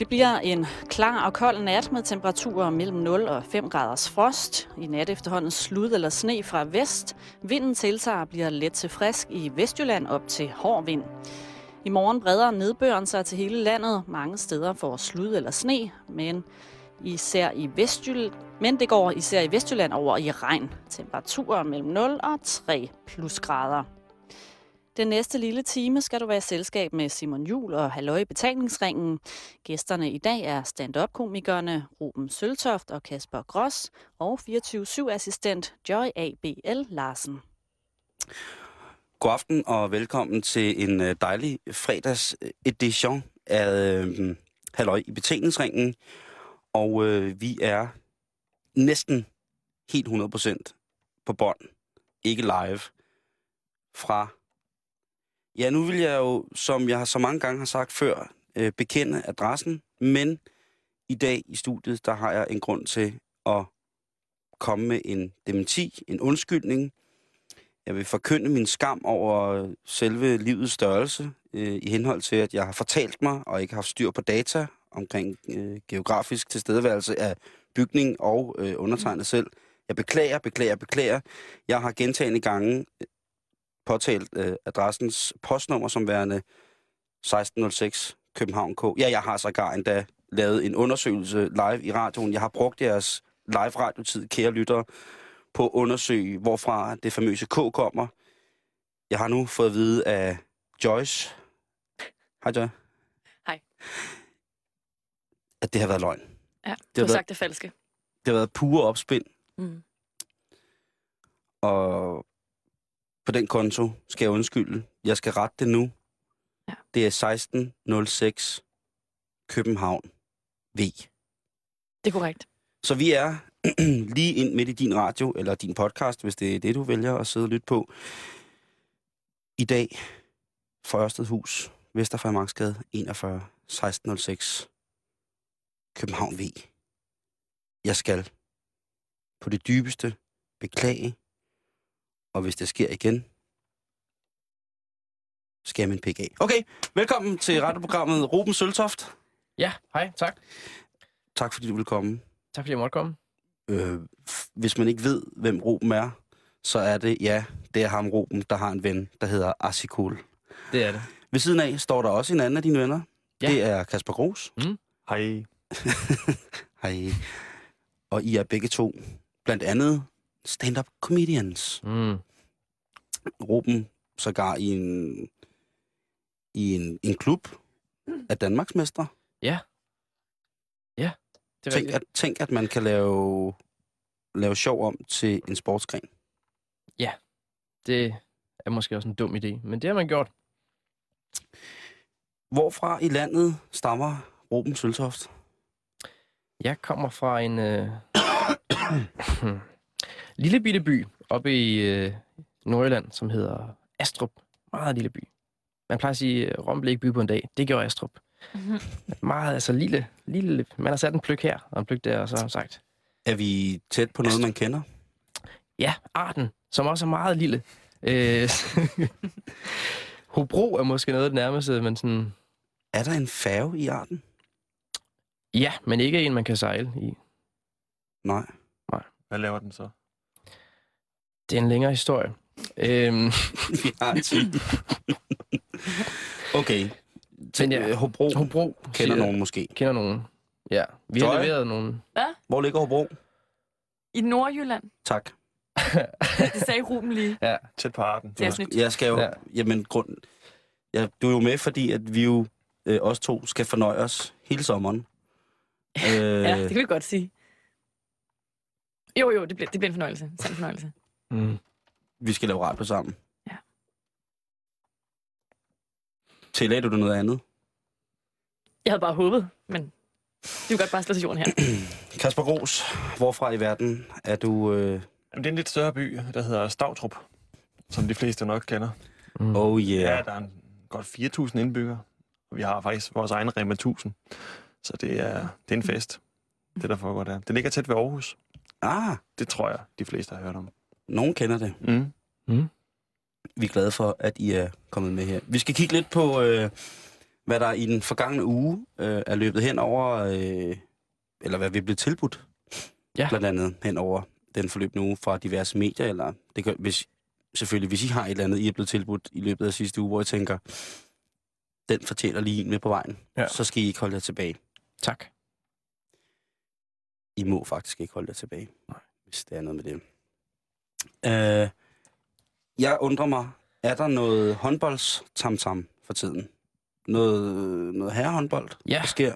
Det bliver en klar og kold nat med temperaturer mellem 0 og 5 graders frost. I nat efterhånden slud eller sne fra vest. Vinden tiltager bliver let til frisk i Vestjylland op til hård vind. I morgen breder nedbøren sig til hele landet. Mange steder får slud eller sne, men især i Vestjylland, men det går især i Vestjylland over i regn. Temperaturer mellem 0 og 3 plusgrader. Den næste lille time skal du være i selskab med Simon Jul og Halløj Betalingsringen. Gæsterne i dag er stand-up-komikerne Ruben Søltoft og Kasper Gross og 24-7-assistent Joy A.B.L. Larsen. God aften og velkommen til en øh, dejlig fredags edition af øh, Halløj i Betalingsringen. Og øh, vi er næsten helt 100% på bånd, ikke live, fra Ja, nu vil jeg jo, som jeg så mange gange har sagt før, øh, bekende adressen, men i dag i studiet, der har jeg en grund til at komme med en dementi, en undskyldning. Jeg vil forkynde min skam over selve livets størrelse, øh, i henhold til, at jeg har fortalt mig og ikke haft styr på data omkring øh, geografisk tilstedeværelse af bygning og øh, undertegnet selv. Jeg beklager, beklager, beklager. Jeg har gentagende gange påtalt øh, adressens postnummer som værende 1606 København K. Ja, jeg har sågar endda lavet en undersøgelse live i radioen. Jeg har brugt jeres live radiotid, kære lyttere, på at undersøge, hvorfra det famøse K kommer. Jeg har nu fået at vide af Joyce. Hej Joy. Hej. At det har været løgn. Ja, Det du har har været- sagt det falske. Det har været pure opspind. Mm. Og på den konto skal jeg undskylde. Jeg skal rette det nu. Ja. Det er 1606 København V. Det er korrekt. Så vi er lige ind midt i din radio, eller din podcast, hvis det er det, du vælger at sidde og lytte på. I dag for Ørsted Hus, Vesterfejmarksgade 41 1606 København V. Jeg skal på det dybeste beklage, og hvis det sker igen, skal jeg min pik af. Okay, velkommen til radioprogrammet Ruben Søltoft. Ja, hej, tak. Tak fordi du vil komme. Tak fordi jeg måtte komme. Øh, hvis man ikke ved, hvem Ruben er, så er det, ja, det er ham Ruben, der har en ven, der hedder Asikul. Det er det. Ved siden af står der også en anden af dine venner. Ja. Det er Kasper Gros. Hej. Hej. Og I er begge to blandt andet stand-up comedians. Mm. Ruben sågar i en, i en, en klub af Danmarksmestre. Det er Tænk rigtigt. at, tænk, at man kan lave, lave sjov om til en sportsgren. Det er måske også en dum idé, men det har man gjort. Hvorfra i landet stammer Ruben Søltoft? Jeg kommer fra en øh, lille bitte by oppe i øh, Nordjylland, som hedder Astrup. Meget lille by. Man plejer at sige, øh, Rom blev ikke by på en dag. Det gjorde Astrup. Mhm. Meget, altså lille, lille. Man har sat en pløk her, og en pløk der, og så har man sagt, Er vi tæt på noget, man kender? ja, arten, som også er meget lille. Øh, Hobro er måske noget af det nærmeste, men sådan, Er der en færge i arten? ja, men ikke en, man kan sejle i. Nej. Hvad laver den så? Det er en længere historie. Øhm, Vi har tid. okay. Men Til, ja, ja, Hobro Hobro kender siger- nogen måske. Kender nogen. Ja, vi har Joy? leveret nogle. Hvor ligger Hobro? I Nordjylland. Tak. Det sagde Ruben lige. Ja, Tæt på arten. Det er snydt. Jeg skal jo... Ja. Ja. Jamen, grund... Ja, du er jo med, fordi at vi jo øh, os to skal fornøje os hele sommeren. Øh, Ja, det kan vi godt sige. Jo, jo, det bliver, det bliver en fornøjelse. Sand fornøjelse. Mm. Vi skal lave radio sammen. Ja. Tillagde du dig noget andet? Jeg havde bare håbet, men det vil godt bare jorden her. Kasper Gros, hvorfra i verden er du... Øh... Jamen, det er en lidt større by, der hedder Stavtrup, som de fleste nok kender. Mm. Oh yeah. Ja, der er en, godt 4.000 indbyggere, og vi har faktisk vores egen Rema 1000. Så det er, det er en fest, det der foregår der. Det ligger tæt ved Aarhus. Ah, Det tror jeg, de fleste har hørt om. Nogen kender det. Mm. Mm. Vi er glade for, at I er kommet med her. Vi skal kigge lidt på, øh, hvad der i den forgangne uge øh, er løbet hen over, øh, eller hvad vi er blevet tilbudt, Ja. blandt andet hen over den forløbende uge fra diverse medier, eller det kan, hvis, selvfølgelig, hvis I har et eller andet, I er blevet tilbudt i løbet af sidste uge, hvor I tænker, den fortæller lige en med på vejen, Ja. så skal I ikke holde jer tilbage. Tak. I må faktisk ikke holde jer tilbage, Nej. hvis det er noget med det. Øh, jeg undrer mig, er der noget håndboldstamtam for tiden? Noget, noget herrehåndbold, Ja. der sker?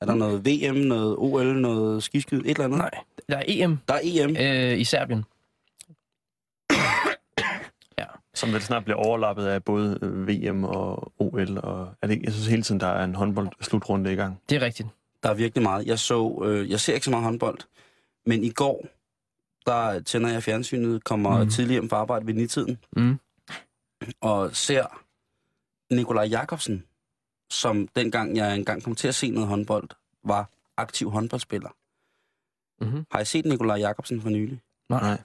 Er der noget VM, noget OL, noget skiskyd, et eller andet? Nej, der er EM Der er EM. øh, i Serbien. Som vel snart bliver overlappet af både øh, VM og OL. Og er det, ikke- jeg synes hele tiden, der er en håndboldslutrunde i gang. Det er rigtigt. Der er virkelig meget. Jeg så, øh, jeg ser ikke så meget håndbold, men i går, der tænder jeg fjernsynet, kommer mm. tidligere hjem fra arbejde ved nitiden, Mm. og ser Nikolaj Jakobsen, som dengang jeg engang kom til at se noget håndbold, var aktiv håndboldspiller. Mm-hmm. Har I set Nikolaj Jakobsen for nylig? Nej.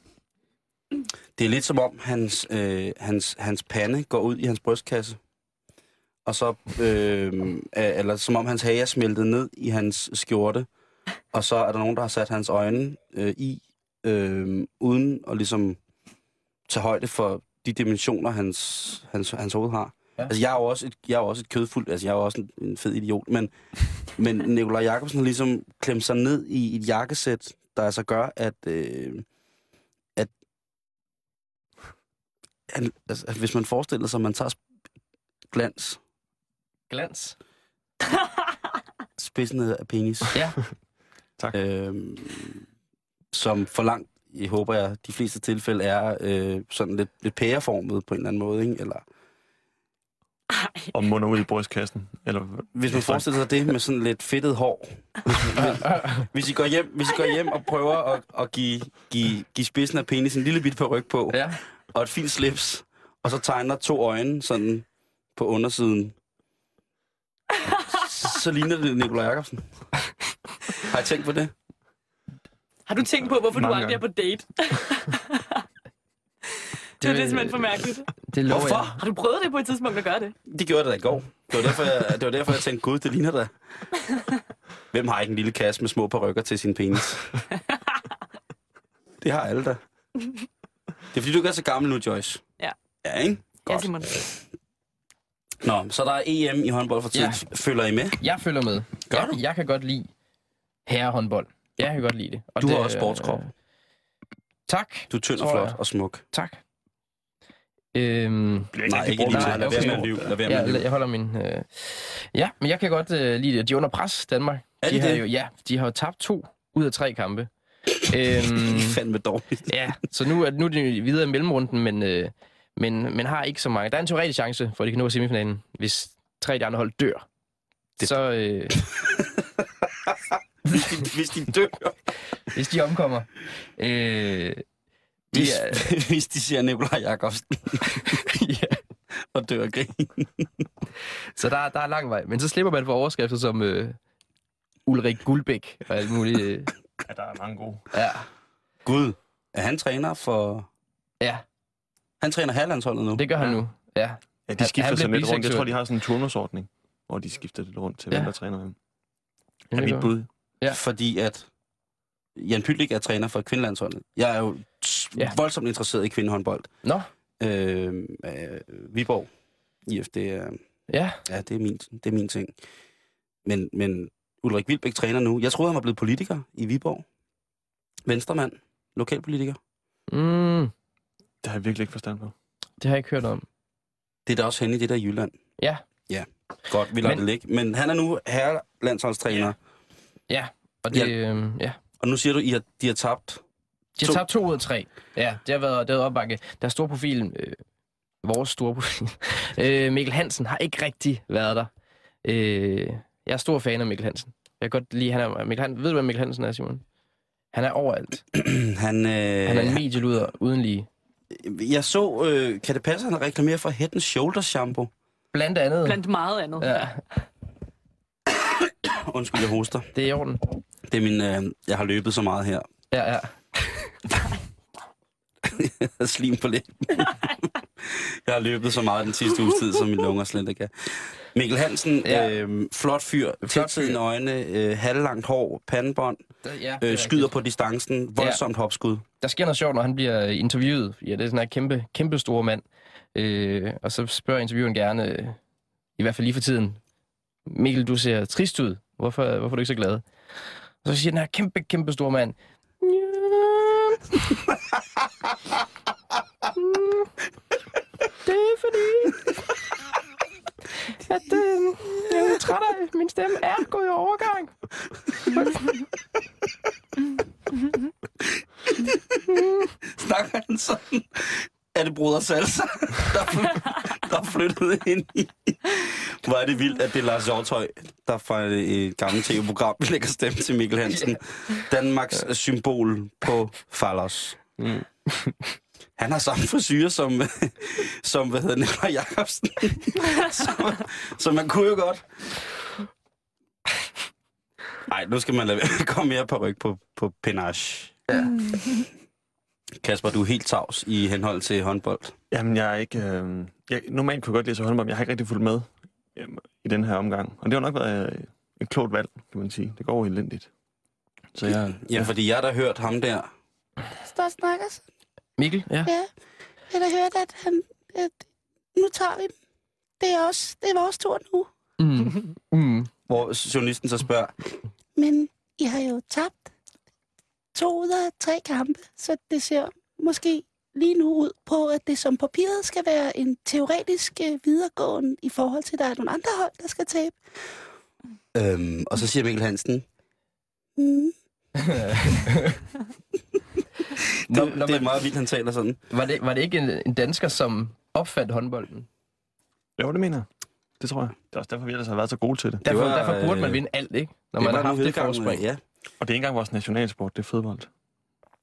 Det er lidt som om hans, øh, hans, hans pande går ud i hans brystkasse. Og så, øh, er- eller som om hans hage er smeltet ned i hans skjorte. Og så er der nogen, der har sat hans øjne øh, i, øh, uden at ligesom tage højde for de dimensioner, hans, hans, hans hoved har. Ja. Altså, jeg er jo også et, jeg er også et kødfuldt, altså jeg er jo også en, en fed idiot, men, men Nikolaj Jakobsen har ligesom klemt sig ned i et jakkesæt, der altså gør, at, øh, at, altså, at hvis man forestiller sig, at man tager glans, Glans. spidsen af penis, Ja. Tak. øh, som for langt, jeg håber jeg, de fleste tilfælde er øh, sådan lidt, lidt pæreformet på en eller anden måde, ikke? Eller Og munder ud i brystkassen. Eller, hvis man forestiller sig det med sådan lidt fedtet hår. Hvis I går hjem, hvis I går hjem og prøver at, at give, give, give spidsen af penis en lille bit på ryg på, ja. og et fint slips, og så tegner to øjne sådan på undersiden, så ligner det Nikolaj Jacobsen. Har I tænkt på det? Har du tænkt på, hvorfor du Mange aldrig er på date? det er det simpelthen for mærkeligt. Det lover Hvorfor? Jeg. Har du prøvet det på et tidspunkt at gøre det? Det gjorde jeg da i går. Det var derfor, jeg, det var derfor, jeg tænkte, gud, det ligner da. Hvem har ikke en lille kasse med små perukker til sin penis? Det har alle da. Det er fordi, du ikke er så gammel nu, Joyce. Ja. Ja, ikke? Ja, Godt. Simon. Nå, så der er EM i håndbold for. Ja. Ja. Følger I med? Jeg følger med. Gør jeg, du? jeg kan godt lide herrehåndbold. Jeg kan godt lide det. Og Du det, har også sportskrop. øh, Tak. Du er tynd og flot jeg. og smuk. Tak. Øhm, bliver ikke Nej, ikke lige til Lad være med lyve. Lad være med ja, lyve. jeg holder min... Øh... Ja, men jeg kan godt øh, lide det. De er under pres, Danmark. Er de de har det? jo, ja, de har jo tabt to ud af tre kampe. øhm, Fandme dårligt. ja, så nu er, nu er de videre i mellemrunden, men, øh, men, men har ikke så mange. Der er en teoretisk chance for, at de kan nå semifinalen, hvis tre af de andre hold dør. Det- Det... Så øh, Hvis de, hvis de dør. hvis de omkommer. Øh, Hvis, de er, hvis de siger Nikolaj Jacobsen ja. og dør af grin. Så der, er- der er lang vej. Men så slipper man for overskrifter som øh, Ulrik Guldbæk og alt muligt. Øh, Ja, der er mange gode. ja. Gud, er han træner for... ja, Han træner herlandsholdet nu. det gør han Ja. nu. Ja. Ja, de skifter han sig lidt rundt. Jeg tror, de har sådan en turnusordning, hvor de skifter lidt rundt til, hvem Ja. der træner hvem. Er mit bud. Ja. Fordi at Jan Pytlik er træner for kvindelandsholdet. Jeg er jo Ja. voldsomt interesseret i kvindehåndbold. Nå, Øh, øh, Viborg IF, det er, ja. ja, det er, min, det er min ting. Men, men Ulrik Vilbæk træner nu. Jeg troede, han var blevet politiker i Viborg. Venstremand. Lokalpolitiker. Mm, Det har jeg virkelig ikke forstand på. det har jeg ikke hørt om. Det er da også henne i det der i Jylland. Ja. Ja, godt, vi lader Men- det ligge. Men han er nu herrelandsholdstræner. Ja. Og det, Ja. ja. Øh, ja. Og nu siger du, at de har tabt. De har To. tabt to ud af tre. Ja, det har været, det har været opbakke. Der er stor profil. Øh, vores store profil. øh, Mikkel Hansen har ikke rigtig været der. Øh, jeg er stor fan af Mikkel Hansen. Jeg kan godt lide, han er, Mikkel Hansen, ved du, hvad Mikkel Hansen er, Simon? Han er overalt. Han, øh, Han er en medieluder uden lige. Jeg så, øh, kan det passe, at han reklamerer for Head Shoulders shampoo? Blandt andet. Blandt meget andet. Ja, Undskyld, jeg hoster. det er i orden. Det er min, øh, jeg har løbet så meget her. Ja, ja. jeg havde slim på læben. jeg har løbet så meget den sidste uges tid, som mine lunger slet ikke er. Mikkel Hansen, Ja. ja. øh, flot fyr, tætsiddende øjne, øh, halvlangt hår, pandebånd, ja, øh, skyder på distancen, voldsomt hopskud. der sker noget sjovt, når han bliver interviewet. Ja, det er sådan en kæmpe, kæmpe store mand. Øh, og så spørger intervieweren gerne, øh, i hvert fald lige for tiden, Mikkel, du ser trist ud. Hvorfor, hvorfor er du ikke så glad? Og så siger den her kæmpe, kæmpe store mand, mm, det er fordi, at øh, jeg er træt af, min stemme er gået i overgang. Snakker han sådan? Er det Bruder Salsa, der, der er flyttet ind i? Hvor er det vildt, at det er Lars Hjortøj, der fra et gammelt tv-program lægger stemme til Mikkel Hansen. Danmarks symbol på Fallos. Mm. Han har samme frisyr som, som hvad hedder Nikolaj Jacobsen. så, så man kunne jo godt... Nej, nu skal man lade være. komme mere på ryg på, på penage. Ja. Kasper, du er helt tavs i henhold til håndbold. Jamen, jeg er ikke... Øh, jeg, normalt kunne jeg godt læse håndbold, men jeg har ikke rigtig fulgt med i den her omgang. Og det har nok været øh, et klogt valg, kan man sige. Det går jo elendigt. Så jeg... Ja, fordi jeg har da hørt ham der. står og snakker sådan. Mikkel? Ja. Ja. Jeg har da hørt, at han... At nu tager vi. Det er, også, det er vores tur nu. Mm. Mm. Hvor journalisten så spørger, Men I har jo tabt to ud af tre kampe, så det ser måske lige nu ud på, at det som papiret skal være en teoretisk øh, videregående i forhold til, at der er nogle andre hold, der skal tabe. øhm, og så siger Mikkel Hansen, Mm. Nå, det, nå, det er meget vildt, han taler sådan. Var det, var det ikke en, en dansker, som opfandt håndbolden? Jo, det mener jeg. Det tror jeg. Det er også derfor, vi ellers har været så gode til det. Derfor, var, derfor burde man øh, vinde alt, ikke? Når det man har haft det forspring. Ja. Og det er ikke engang vores nationalsport, det er fodbold.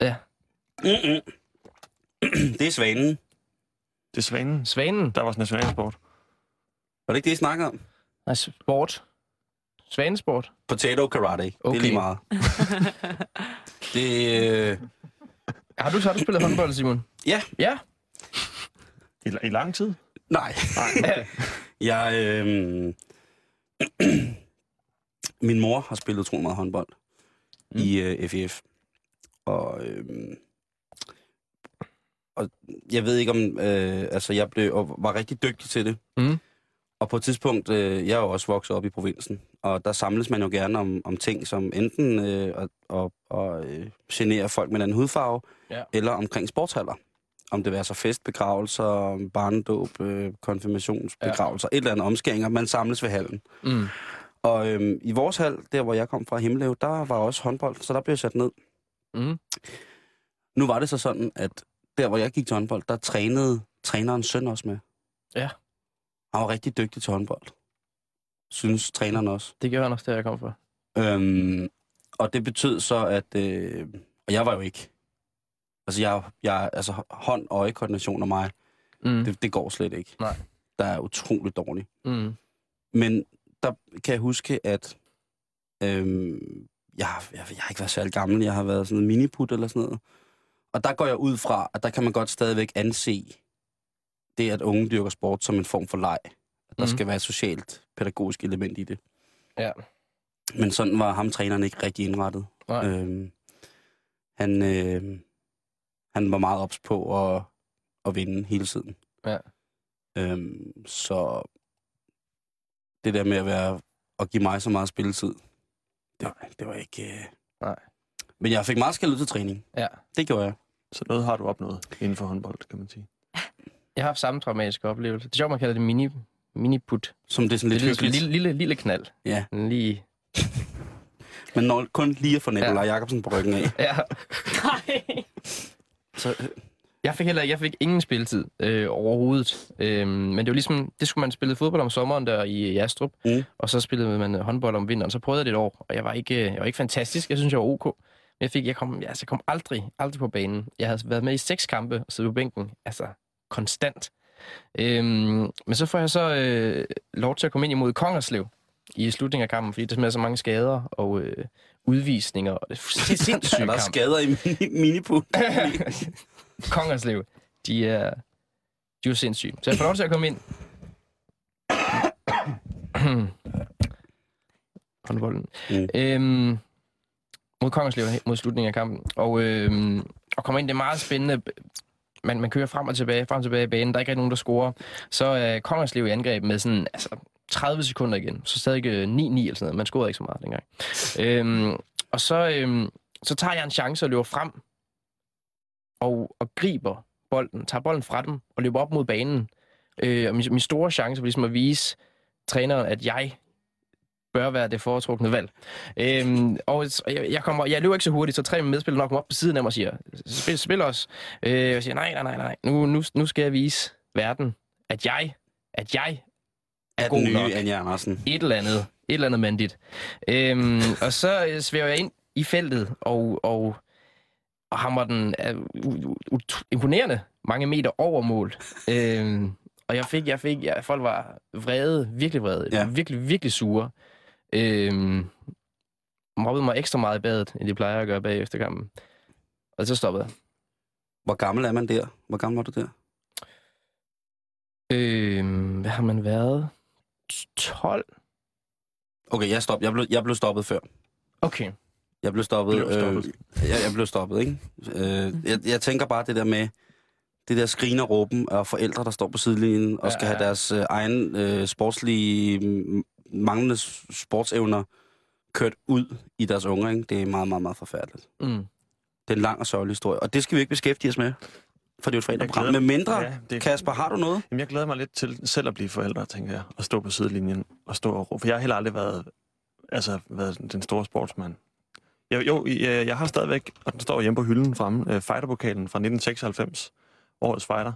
ja. Mm-mm. Det er svanen. Det er Svanen, Svanen. der er vores nationalsport. Var det ikke det, I snakker om? Nej, sport. Svanesport. Potato karate. Okay. Det er lige meget. det, øh, Har du, har du spillet håndbold, Simon? Ja. Ja? I, I lang tid. nej. Nej. Jeg, øh, min mor har spillet utrolig meget håndbold mm. i øh, FIF. Og, øh, og jeg ved ikke om, øh, altså jeg blev, og var rigtig dygtig til det. Mm. Og på et tidspunkt, øh, jeg er jo også vokset op i provinsen, og der samles man jo gerne om, om ting som enten øh, at, at, at øh, genere folk med en anden hudfarve, Ja. eller omkring sportshaller. Om det vil så festbegravelser, barndåb, øh, konfirmationsbegravelser, ja. et eller andet omskæringer, man samles ved hallen. Mm. Og øhm, i vores hal, der hvor jeg kom fra Himmeløv, der var også håndbold, så der blev jeg sat ned. Mm. Nu var det så sådan, at der hvor jeg gik til håndbold, der trænede trænerens søn også med. Ja. Han var rigtig dygtig til håndbold. Synes træneren også. Det gjorde han også, der jeg kom fra. Øhm, og det betød så, at... Øh, og jeg var jo ikke... Altså, jeg, jeg, altså hånd-øje-koordination af mig, Mm. det, det går slet ikke. Nej. Der er utroligt dårligt. Mm. Men der kan jeg huske, at øhm, jeg, jeg, jeg har ikke været særlig gammel. Jeg har været sådan noget miniput eller sådan noget. Og der går jeg ud fra, at der kan man godt stadigvæk anse det, at unge dyrker sport som en form for leg. At der Mhm. skal være et socialt, pædagogisk element i det. Ja. Men sådan var ham træneren ikke rigtig indrettet. Nej. Øhm, han, øh, han var meget ops på at, at vinde hele tiden. Ja. Øhm, så det der med at være at give mig så meget spilletid, det var, det var ikke... Øh... Nej. Men jeg fik meget skæld ud til træning. Ja. Det gjorde jeg. Så noget har du opnået inden for håndbold, kan man sige. Jeg har haft samme traumatiske oplevelse. Det er sjovt, man kalder det mini, miniput. Som det er sådan Det lidt er sådan en hyggeligt. lille, lille, lille knald. Ja. Lige... Men når, kun lige at få Nicolaj Ja. Jacobsen på ryggen af. Ja. Nej. Så, øh, Jeg fik heller jeg fik ingen spilletid øh, overhovedet. Øhm, men det var ligesom, det skulle man spille fodbold om sommeren der i Jastrup, Mm. og så spillede man håndbold om vinteren. Så prøvede jeg det et år, og jeg var ikke, jeg var ikke fantastisk. Jeg synes, jeg var ok. Jeg, fik, jeg, kom, altså, jeg kom aldrig, aldrig på banen. Jeg havde været med i seks kampe og siddet på bænken. Altså, konstant. Øhm, men så får jeg så øh, lov til at komme ind imod Kongerslev i slutningen af kampen, fordi der er så mange skader og øh, udvisninger. Og det er sindssygt er der kamp. skader i mini, miniput? Kongerslev, de er, de er jo sindssyge. Så jeg får lov til at komme ind. Håndbolden. Mm. Øhm, mod Kongerslev mod slutningen af kampen. Og, øh, og kommer ind, det er meget spændende. Man, man kører frem og tilbage, frem og tilbage i banen. Der er ikke nogen, der scorer. Så er øh, Kongerslev i angreb med sådan, altså, 30 sekunder igen. Så stadig øh, 9-9 eller sådan noget. Man scorede ikke så meget dengang. Øhm, og så, øhm, så tager jeg en chance og løber frem og, og griber bolden, tager bolden fra dem og løber op mod banen. Øh, og min, min store chance var ligesom at vise træneren, at jeg bør være det foretrukne valg. Øhm, og jeg, jeg, kommer, jeg løber ikke så hurtigt, så tre medspillere nok kommer op på siden af mig og siger, spil, spil os. Øh, jeg siger, nej, nej, nej, nej. Nu, nu, nu skal jeg vise verden, at jeg, at jeg er, Er god den nye nok Anja Andersen. et eller andet, et eller andet mandigt. Øhm, og så øh, svæver jeg ind i feltet, og, og, og hammer den uh, imponerende mange meter over mål. øhm, og jeg fik, jeg fik, ja, folk var vrede, virkelig vrede, ja. virkelig, virkelig sure. Øhm, mobbede mig ekstra meget i badet, end de plejer at gøre bagefter kampen. Og så stoppede jeg. Hvor gammel er man der? Hvor gammel var du der? Øhm, hvad har man været? 12? Okay, jeg, stop. jeg, blev, jeg blev stoppet før. Okay. Jeg blev stoppet. Blev stoppet. Øh, jeg, jeg blev stoppet, ikke? Øh, jeg, jeg tænker bare det der med det der skrigen og råben af forældre, der står på sidelinjen og skal Ja, have deres øh, egen øh, sportslige mm, manglende sportsevner kørt ud i deres unger, ikke? Det er meget, meget, meget forfærdeligt. Mm. Det er en lang og sørgelig historie, og det skal vi ikke beskæftige os med, for det er jo et forældreprogram. Med mindre, Ja, det- Kasper, har du noget? Jamen, jeg glæder mig lidt til selv at blive forældre, tænker jeg. Og stå på sidelinjen og stå og råbe. For jeg har heller aldrig været, altså, været den store sportsmand. Jeg, jo, jeg, jeg har stadigvæk, og den står hjemme på hylden fremme, øh, fighterpokalen fra 1996, årets fighter,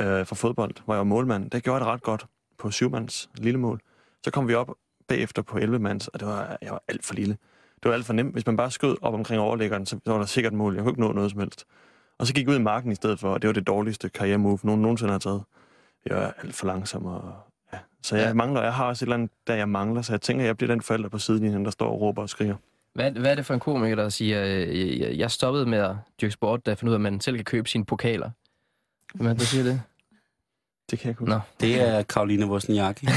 øh, for fodbold, hvor jeg var målmand. Det gjorde jeg det ret godt på syvmands lille mål. Så kom vi op bagefter på 11 mands, og det var, jeg var alt for lille. Det var alt for nemt. Hvis man bare skød op omkring overlæggeren, så var der sikkert mål. Jeg kunne ikke nå noget som helst. Og så gik jeg ud i marken i stedet for, og det var det dårligste karrieremove, nogen nogensinde har taget. Jeg er alt for langsom. Og, ja. Så jeg Ja. mangler, jeg har også et eller andet, der jeg mangler, så jeg tænker, jeg bliver den forælder på sidelinjen, der står og råber og skriger. Hvad, hvad er det for en komiker, der siger, øh, jeg, jeg stoppede med at dyrke sport, da jeg fandt ud af, at man selv kan købe sine pokaler? Hvem er det, der siger det? Det kan jeg huske. Nå. Det er Karoline Wozniacki.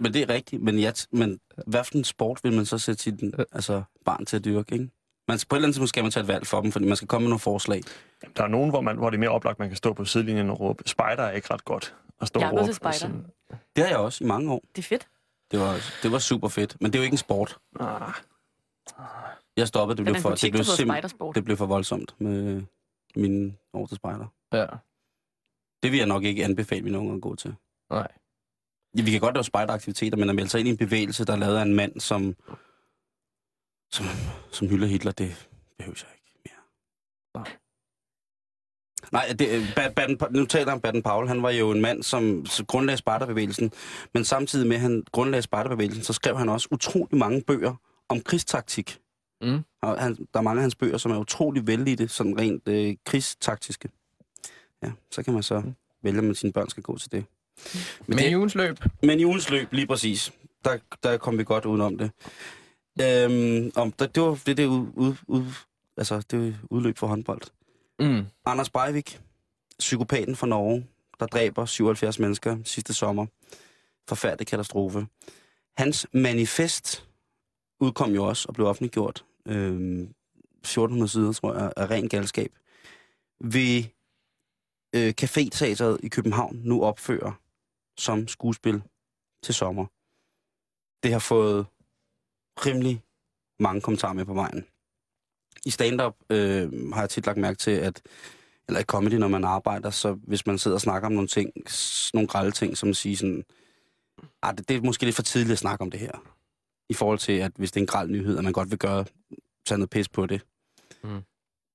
men det er rigtigt. Men, ja, men hvad for en sport vil man så sætte sit altså, barn til at dyrke, ikke? Man, på et eller andet tidspunkt skal man tage et valg for dem, fordi man skal komme med nogle forslag. Der er nogen, hvor, man, hvor det er mere oplagt, man kan stå på sidelinjen og råbe. Spider er ikke ret godt at stå Jeg og er råbe. til spejder. Sådan, Det har jeg også i mange år. Det er fedt. Det var, det var super fedt. Men det er jo ikke en sport. ah, Jeg stoppede. Det blev, for, det, blev sim, det blev for voldsomt med mine år til spejder. Ja. Det vil jeg nok ikke anbefale mine unger at gå til. Nej. Vi kan godt lave spejderaktiviteter, men at melde sig ind i en bevægelse, der er lavet af en mand, som, som, som hylder Hitler, det behøver jeg ikke mere. Nej. Nej, det, øh, Ba- Baden, nu taler om Baden Powell. Han var jo en mand, som grundlagde spejderbevægelsen. Men samtidig med, at han grundlagde spejderbevægelsen, så skrev han også utrolig mange bøger om krigstaktik. Mm. Og han, der er mange af hans bøger, som er utrolig vældige, sådan rent øh, krigstaktiske. Ja, så kan man så vælge, om sine børn skal gå til det. Men det- i ugens løb, men i ugens løb, lige præcis, der, der kom vi godt udenom det. Øhm, om, der, det var det, det, ud, ud, ud, altså, det var udløb for håndbold. mm. Anders Breivik, psykopaten fra Norge, der dræber 77 mennesker sidste sommer. Forfærdelig katastrofe. Hans manifest udkom jo også og blev offentliggjort. Øhm, 1400 sider, tror jeg, af ren galskab. Ved øh, Café-teateret i København nu opfører som skuespil til sommer. Det har fået rimelig mange kommentarer med på vejen. I stand-up øh, har jeg tit lagt mærke til, at eller i comedy, når man arbejder, så hvis man sidder og snakker om nogle ting, nogle grælde ting, som siger sådan, ah, det, det er måske lidt for tidligt at snakke om det her. I forhold til, at hvis det er en græld nyhed, at man godt vil gøre, tage noget pis på det. Mm.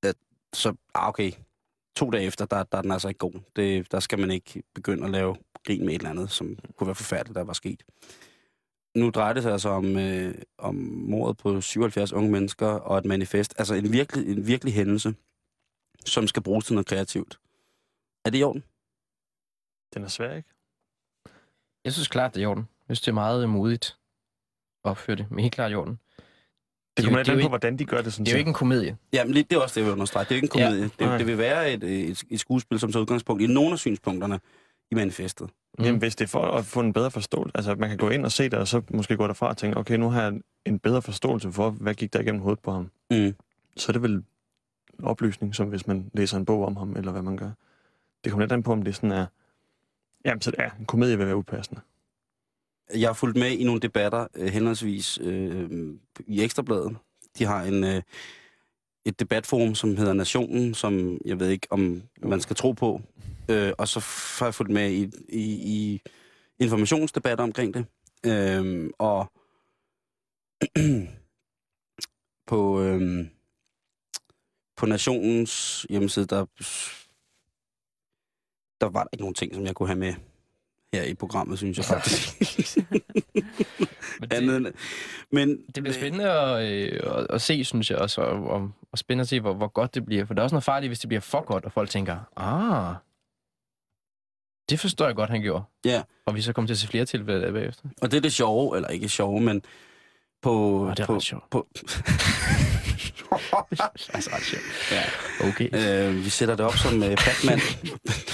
At, så, ah, okay, to dage efter, der, der er den altså ikke god. Det, der skal man ikke begynde at lave grin med et eller andet, som kunne være forfærdeligt, der var sket. Nu drejer det sig altså om, øh, om mordet på 77 unge mennesker og et manifest. Altså en virkelig, en virkelig hændelse, som skal bruges til noget kreativt. Er det i orden? den er svær, ikke? jeg synes klart, det er i orden. Jeg synes, det er meget modigt at opføre det, men helt klart i orden. Det kommer det lidt er an på, ikke- hvordan de gør det. Sådan Det er jo ikke en komedie. Jamen, det er også det, jeg vil understrege. Det er jo ikke en komedie. Ja. Det, det vil være et, et, et skuespil, som tager udgangspunkt i nogle af synspunkterne i manifestet. Mm. Jamen, hvis det er for at få en bedre forståelse, altså man kan gå ind og se det, og så måske gå derfra og tænke, okay, nu har jeg en bedre forståelse for, hvad gik der igennem hovedet på ham. Mm. Så er det vel en oplysning, som hvis man læser en bog om ham, eller hvad man gør. Det kommer lidt an på, om det sådan er... Jamen, så ja, en komedie vil være upassende. Jeg har fulgt med i nogle debatter, øh, henholdsvis øh, i Ekstrabladet. De har en, øh, et debatforum, som hedder Nationen, som jeg ved ikke, om man skal tro på. Øh, og så har jeg fulgt med i, i, i informationsdebatter omkring det. Øh, og på, øh, på Nationens hjemmeside, der, der var der ikke nogen ting, som jeg kunne have med her i programmet, synes jeg faktisk. Men Andet det, Men det bliver spændende at, øh, at, at se, synes jeg også, og, og, og spændende at se, hvor, hvor godt det bliver. For der er også noget farligt, hvis det bliver for godt, og folk tænker, ah, det forstår jeg godt, han gjorde. Ja. Og vi så kommer til at se flere tilfælde af bagefter. Og det er det sjove, eller ikke sjove, men på... Åh, det er på, ret sjovt. På, altså ret sjovt. ja. Okay. øh, vi sætter det op som uh, Batman.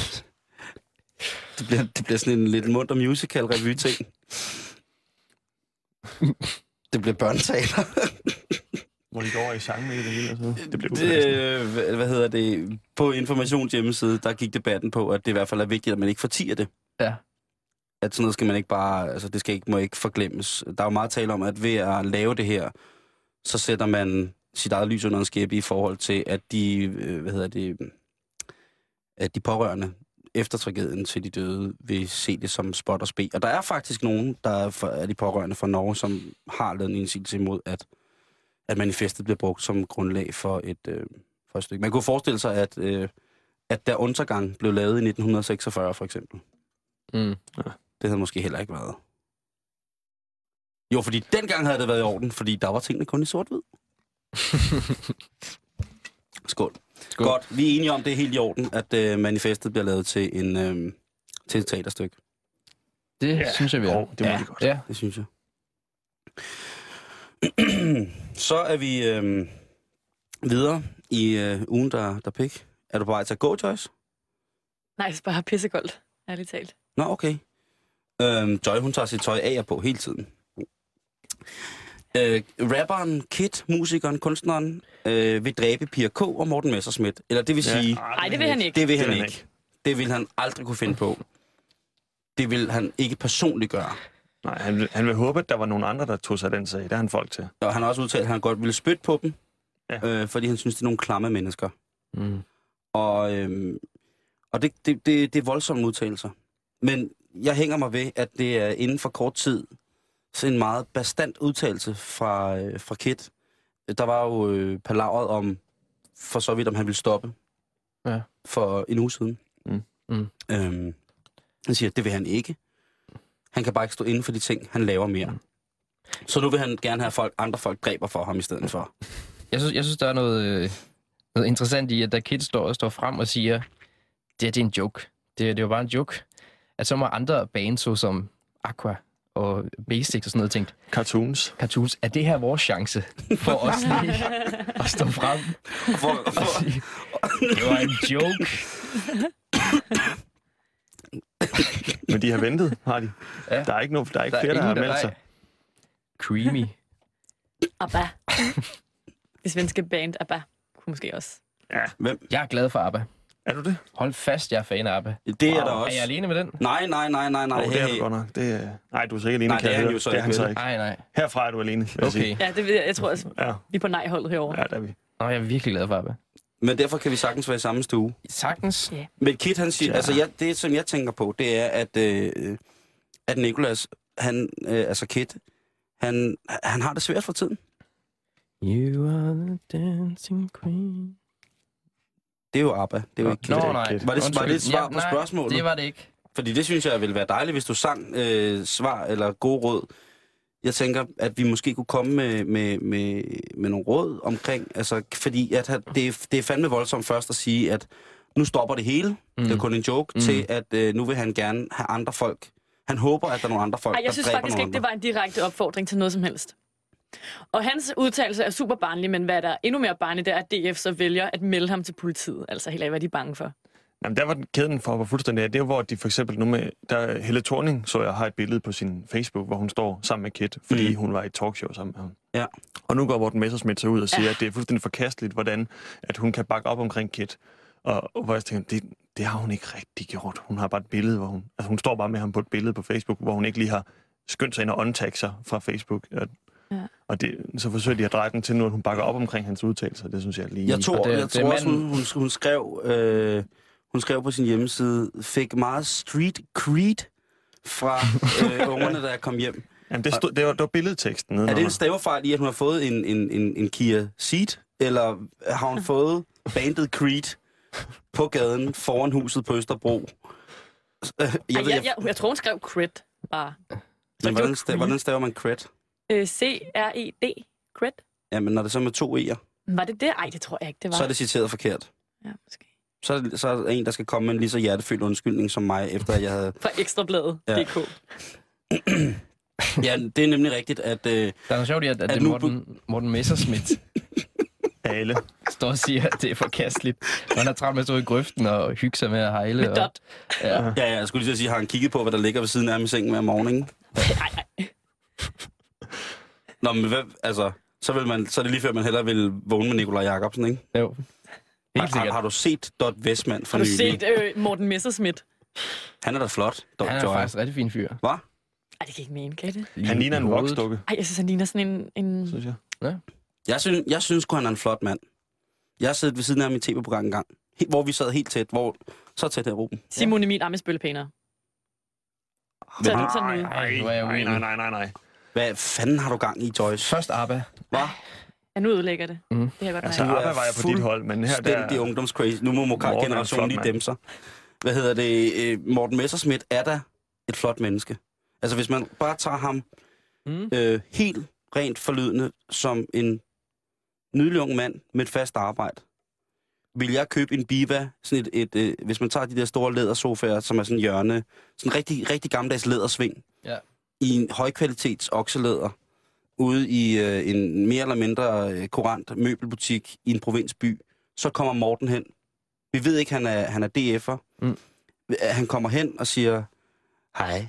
det, bliver, det bliver sådan en lidt munter musical revy ting. det bliver børneteater. Hvor de går over i sang med det hele og sådan noget. Det bliver det, øh, hvad, hvad hedder det? På Informations hjemmeside, der gik debatten på, at det i hvert fald er vigtigt, at man ikke fortiger det. Ja. At sådan noget skal man ikke bare, altså det skal ikke, må ikke forglemmes. Der er jo meget tale om, at ved at lave det her, så sætter man sit eget lys under en skæbe i forhold til, at de, øh, hvad hedder det, at de pårørende efter tragedien til de døde vil se det som spot og spe. Og der er faktisk nogen, der er, for, er de pårørende fra Norge, som har lavet en indsigelse imod, at, at manifestet bliver brugt som grundlag for et, øh, for et stykke. Man kunne forestille sig, at, øh, at der undergang blev lavet i 1946 for eksempel. Mm. Det havde måske heller ikke været. Jo, fordi dengang havde det været i orden, fordi der var tingene kun i sort-hvid. Skål. Skål. Godt, vi er enige om, det er helt i orden, at øh, manifestet bliver lavet til, en, øh, til et teaterstykke. Det ja. synes jeg, vi er. Jo, det må ja. godt. Ja. Det synes jeg. Så er vi øh, videre i øh, ugen, der, der pik. Er du på vej til at gå, Joyce? Nej, det er bare pissekoldt, ærligt talt. Nå, okay. Øhm, Joy, hun tager sit tøj af og på hele tiden. Øh, rapperen, Kid, musikeren, kunstneren, øh, vil dræbe Pia K. og Morten Messerschmidt. Eller det vil Ja. sige, Nej, det vil han ikke. det vil han vil han ikke. Det vil han aldrig kunne finde på. Det vil han ikke personligt gøre. Nej, han, vil- han vil håbe, at der var nogle andre, der tog sig den sag. Det har han folk til. Og han har også udtalt, at han godt ville spytte på dem, Ja. øh, fordi han synes, det er nogle klamme mennesker. Mm. Og, øhm, og det, det, det, det er voldsomme udtalelser. Men jeg hænger mig ved, at det er inden for kort tid så en meget bestandt udtalelse fra, øh, fra Kit. Der var jo øh, palavret om, for så vidt om han ville stoppe. Ja. For en uge siden. Mm. Mm. Øhm, han siger, at det vil han ikke. Han kan bare ikke stå inden for de ting, han laver mere. Mm. Så nu vil han gerne have folk, andre folk dræber for ham i stedet for. Jeg synes, jeg synes, der er noget, øh, noget interessant i, at da Kid står, står frem og siger, det, her, det er en joke. Det, det er jo bare en joke. At så må andre bands, såsom Aqua og Basics og sådan noget, tænkt, Cartoons. cartoons, er det her vores chance for os lige at stå frem For, og for, sige, det var en joke. Men de har ventet, har de. Ja. Der er ikke, nogen, der er ikke Der er flere, der har ingen, der- meldt sig. Creamy. Abba. Det svenske band Abba kunne måske også. hvem? Jeg er glad for ABBA. Er du det? Hold fast, jeg er fan af ABBA. Det er der Er også. jeg alene med den? Nej, nej, nej, nej, nej. Oh, det er du godt nok. Det er... Nej, du er sikkert alene, Nej, kan det er han jo så det er ikke, han så ikke. Nej, nej. Herfra er du alene, vil jeg sige. Okay. Ja, det ved jeg. Jeg tror også, Ja, vi er på nej-holdet herovre. ja, der er vi. Nå, jeg er virkelig glad for ABBA. Men derfor kan vi sagtens være i samme stue. Sagtens. Men Kit, han siger, Ja. altså jeg, det som jeg tænker på, det er, at, øh, at Nikolas, han, øh, altså Kit, han, han har det svært for tiden. You are the dancing queen. Det er jo ABBA, det er jo ikke. Nå, nej. Var det- var det et svar Ja, på nej, spørgsmålet? det var det ikke. Fordi det synes jeg ville være dejligt, hvis du sang øh, svar eller gode råd. Jeg tænker, at vi måske kunne komme med, med, med, med nogle råd omkring, altså fordi at det, er, det er fandme voldsomt først at sige, at nu stopper det hele, mm. det er kun en joke, Mm. mm. til at øh, nu vil han gerne have andre folk. Han håber, at der er nogle andre folk, Ej, jeg der synes faktisk ikke, det andre. var en direkte opfordring til noget som helst. Og hans udtalelse er super barnlig, men hvad der er endnu mere barnligt, det er, at DF så vælger at melde ham til politiet. Altså helt af, hvad de er bange for. Jamen, der var den kæden for være fuldstændig af. Det er hvor de for eksempel nu med... Der Helle Thorning, så jeg, har et billede på sin Facebook, hvor hun står sammen med Kit, fordi Mm. hun var i et talkshow sammen med ham. Ja. Og nu går Morten Messersmith så ud og siger, Ja. at det er fuldstændig forkasteligt, hvordan at hun kan bakke op omkring Kit. Og, og hvor jeg tænker, det, det har hun ikke rigtig gjort. Hun har bare et billede, hvor hun... Altså, hun står bare med ham på et billede på Facebook, hvor hun ikke lige har skyndt sig ind og undtagge sig fra Facebook. Og, Ja. og det, så forsøger de at dreje den til nu, at hun bakker op omkring hans udtalelser. Det synes jeg lige... Jeg tror, Og det- jeg det tror også, hun, hun, hun, skrev, øh, hun skrev på sin hjemmeside, fik meget street creed fra øh, ungerne, da jeg kom hjem. Jamen, det, stod, det, var, det var billedteksten. Er det en nedenunder. stavefejl i, at hun har fået en, en, en, en Kia Ceed, eller har hun fået bandet Creed på gaden foran huset på Østerbro? Øh, Jeg Jeg, ved, jeg, jeg, jeg tror, hun skrev crit bare. men hvordan, staver, hvordan staver man cred? Øh, C-R-E-D. Crit. Jamen, når det så er med to E'er, Var det det? Ej, det tror jeg ikke, det var. så er det citeret forkert. Ja, måske. Så er, det, så er der en, der skal komme med en lige så hjertefyldt undskyldning som mig, efter at jeg havde... Fra ekstrabladet.dk. Ja. Ja. Ja, det er nemlig rigtigt, at... Øh, Der er noget sjovt i, at, at, At det nu- Morten, Morten Messerschmidt Ale. står og siger, at det er forkasteligt. Og han er travlt med at stå i grøften og hygge sig med at hejle. Med og, dot. Ja. ja, ja, jeg skulle lige til at sige, har han kigget på, hvad der ligger ved siden af ham i sengen hver morgen, ikke? Ej, ej. Nå, men hvad, altså, så, vil man, så er det lige før, man hellere vil vågne med Nikolaj Jacobsen, ikke? Jo. Har, Helt har, sikkert. har du set Dot Westman for Har du nylig? set øh, Morten Messerschmidt? Han er da flot, Dot Han er Joy. faktisk rigtig fin fyr. Hvad? Ej, det kan ikke mene, kan det? Lige Han ligner en voksdukke, Ej, jeg synes, han ligner sådan en... en... synes jeg. Jeg synes, jeg synes han er en flot mand. Jeg har siddet ved siden af ham i et tv-program en gang, hvor vi sad helt tæt, hvor så tæt her Ruben. Simon Emil Amesbøl er pænere. Men, Så er det sådan jeg nej, uenig. nej, nej, nej, nej. Hvad fanden har du gang i, Joyce? Først ABBA. Hvad? Ja, nu ødelægger det. Mhm. Det kan jeg godt Altså, er ABBA var jeg på dit hold, men her der... ungdomscrazy. Nu må er Mokar-generationen lige dæmme sig. Hvad hedder det? Øh, Morten Messerschmidt er da et flot menneske. Altså, hvis man bare tager ham Mm. øh, helt rent forlydende som en nydelig ung mand med et fast arbejde, vil jeg købe en Biva, sådan et, et, øh, hvis man tager de der store lædersofaer, som er sådan hjørne, sådan en rigtig, rigtig gammeldags lædersving, Ja. I en højkvalitets okselæder, ude i øh, en mere eller mindre øh, kurant møbelbutik i en provinsby, så kommer Morten hen. Vi ved ikke, han er, han er DF'er. Mm. Han kommer hen og siger, hej,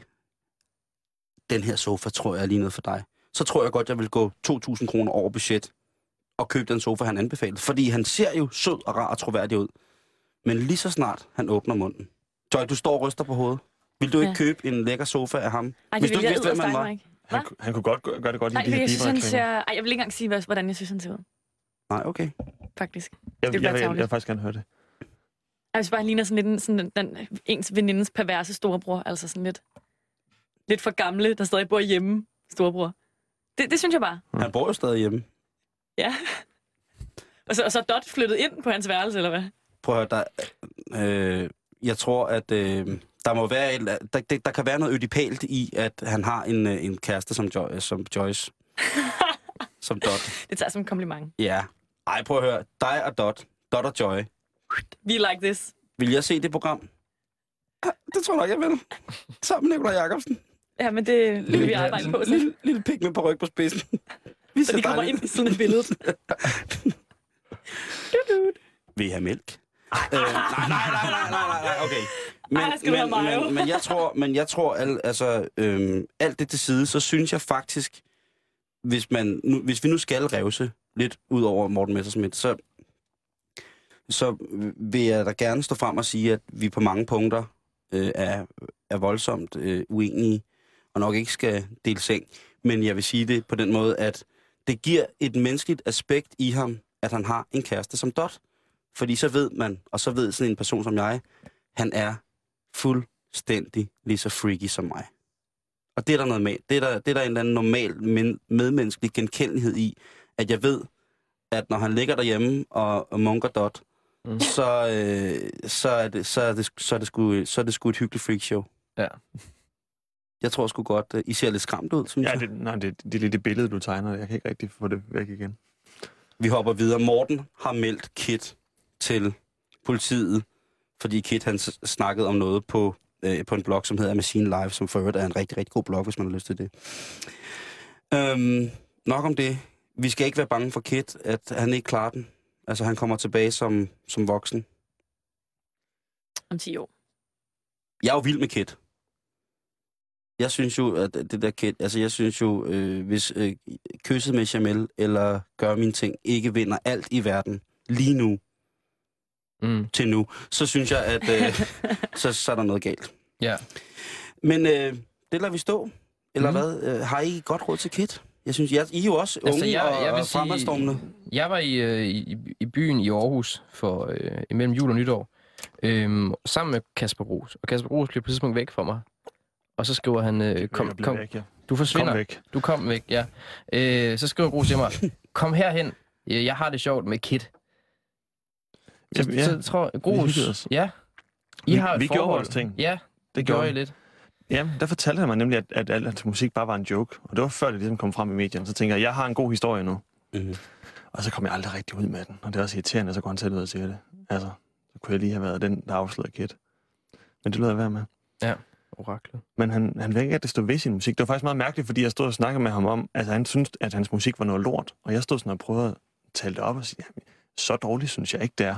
den her sofa tror jeg er lige noget for dig. Så tror jeg godt, jeg vil gå 2.000 kroner over budget og købe den sofa, han anbefalede. Fordi han ser jo sød og rar og troværdig ud. Men lige så snart han åbner munden. Joy, du står og ryster på hovedet. Vil du ikke Ja. købe en lækker sofa af ham? Ej, Hvis det du ikke jeg vidste, hvem han var. Han, han kunne godt gøre det godt i Nej, de jeg, her jeg synes, han ser... Ej, jeg vil ikke engang sige, hvad- hvordan jeg synes, han ser ud. Nej, okay. Faktisk. Jeg, det jeg, bliver jeg, jeg, jeg vil faktisk gerne høre det. Jeg synes bare, han ligner sådan lidt en, sådan den, den, ens venindes perverse storebror. Altså sådan lidt, lidt for gamle, der stadig bor hjemme, storebror. Det, det synes jeg bare. Han bor jo stadig hjemme. Ja. Og så, og så er Dot flyttet ind på hans værelse, eller hvad? Prøv at høre, der, øh, jeg tror, at øh, der må være et, der, der, der kan være noget ødipalt i, at han har en, øh, en kæreste som, jo, som Joyce. som Dot. Det tager som en kompliment. Ja. Ej, prøv at høre. Dig og Dot. Dot og Joy. We like this. Vil jeg se det program? Ja, det tror jeg nok, jeg vil. Sammen med Nikolaj Jacobsen. Ja, men det vil vi arbejde på. Så, Lille, lille pik med på ryg på spidsen. Vi så de kommer ind i sådan et billede. Vil I have mælk? øh, nej, nej, nej, nej, nej, nej, okay. Men, Ej, skal men, mayo? men, men jeg tror, men jeg tror al, altså, øhm, alt det til side, så synes jeg faktisk, hvis, man, nu, hvis vi nu skal revse lidt ud over Morten Messerschmidt, så, så vil jeg da gerne stå frem og sige, at vi på mange punkter øh, er, er voldsomt øh, uenige, og nok ikke skal dele seng. Men jeg vil sige det på den måde, at det giver et menneskeligt aspekt i ham, at han har en kæreste som Dot. Fordi så ved man, og så ved sådan en person som jeg, han er fuldstændig lige så freaky som mig. Og det er der noget med. Det er der, det er der en eller anden normal men, medmenneskelig genkendelighed i, at jeg ved, at når han ligger derhjemme og, og munker Dot, Mm. så, øh, så, er det, så, er det, så, er det sgu, så er det sgu et hyggeligt freakshow. Ja. Jeg tror sgu godt, øh, I ser lidt skræmt ud, synes Ja, jeg. det, nej, det, det er lige det billede, du tegner. Jeg kan ikke rigtig få det væk igen. Vi hopper videre. Morten har meldt Kit til politiet, fordi Kit han snakkede om noget på, øh, på en blog, som hedder Machine Live, som for øvrigt er en rigtig, rigtig god blog, hvis man har lyst til det. Øhm, nok om det. Vi skal ikke være bange for Kit, at han ikke klarer den. Altså, han kommer tilbage som, som voksen. Om 10 år. Jeg er jo vild med Kit. Jeg synes jo, at det der Kit, altså jeg synes jo, øh, hvis øh, kysset med Jamel eller gør mine ting ikke vinder alt i verden lige nu Mm. til nu, så synes jeg, at øh, så, så er der noget galt. Ja. Men øh, det lader vi stå. Eller Mhm. hvad? Øh, har I godt råd til Kit? Jeg synes, jeg, I er jo også Altså, unge jeg- og, jeg vil og sige- fremadstormende. Jeg var i, øh, i, i byen i Aarhus for øh, imellem jul og nytår, øhm, sammen med Kasper Ros. Og Kasper Ros bliver på et tidspunkt væk fra mig. Og så skriver han, øh, kom, Jeg kom, væk, ja. du forsvinder. Kom væk. Du kom væk, ja. Øh, så skriver Ros til mig, kom herhen. Øh, Jeg har det sjovt med Kit. Så, Ja, ja. så tror hyggede os. ja. I Vi- har et vi gjorde forhold. vores ting. Ja, det, det gjorde I lidt. Ja, der fortalte han mig nemlig, at, at al hans musik bare var en joke. Og det var før det ligesom kom frem i medierne. Så tænker jeg, jeg har en god historie nu. Mm-hmm. Og så kom jeg aldrig rigtig ud med den. Og det er også irriterende, så går han selv ud og siger det. Altså, så kunne jeg lige have været den, der afslørede Kit. Men det lød jeg være med. Oraklet. Men han, han vil ikke rigtig stå ved sin musik. Det var faktisk meget mærkeligt, fordi jeg stod og snakkede med ham om, at han syntes, at hans musik var noget lort. Og jeg stod sådan og prøvede at tale det op og sige, "Jamen, så dårligt synes jeg ikke, det er.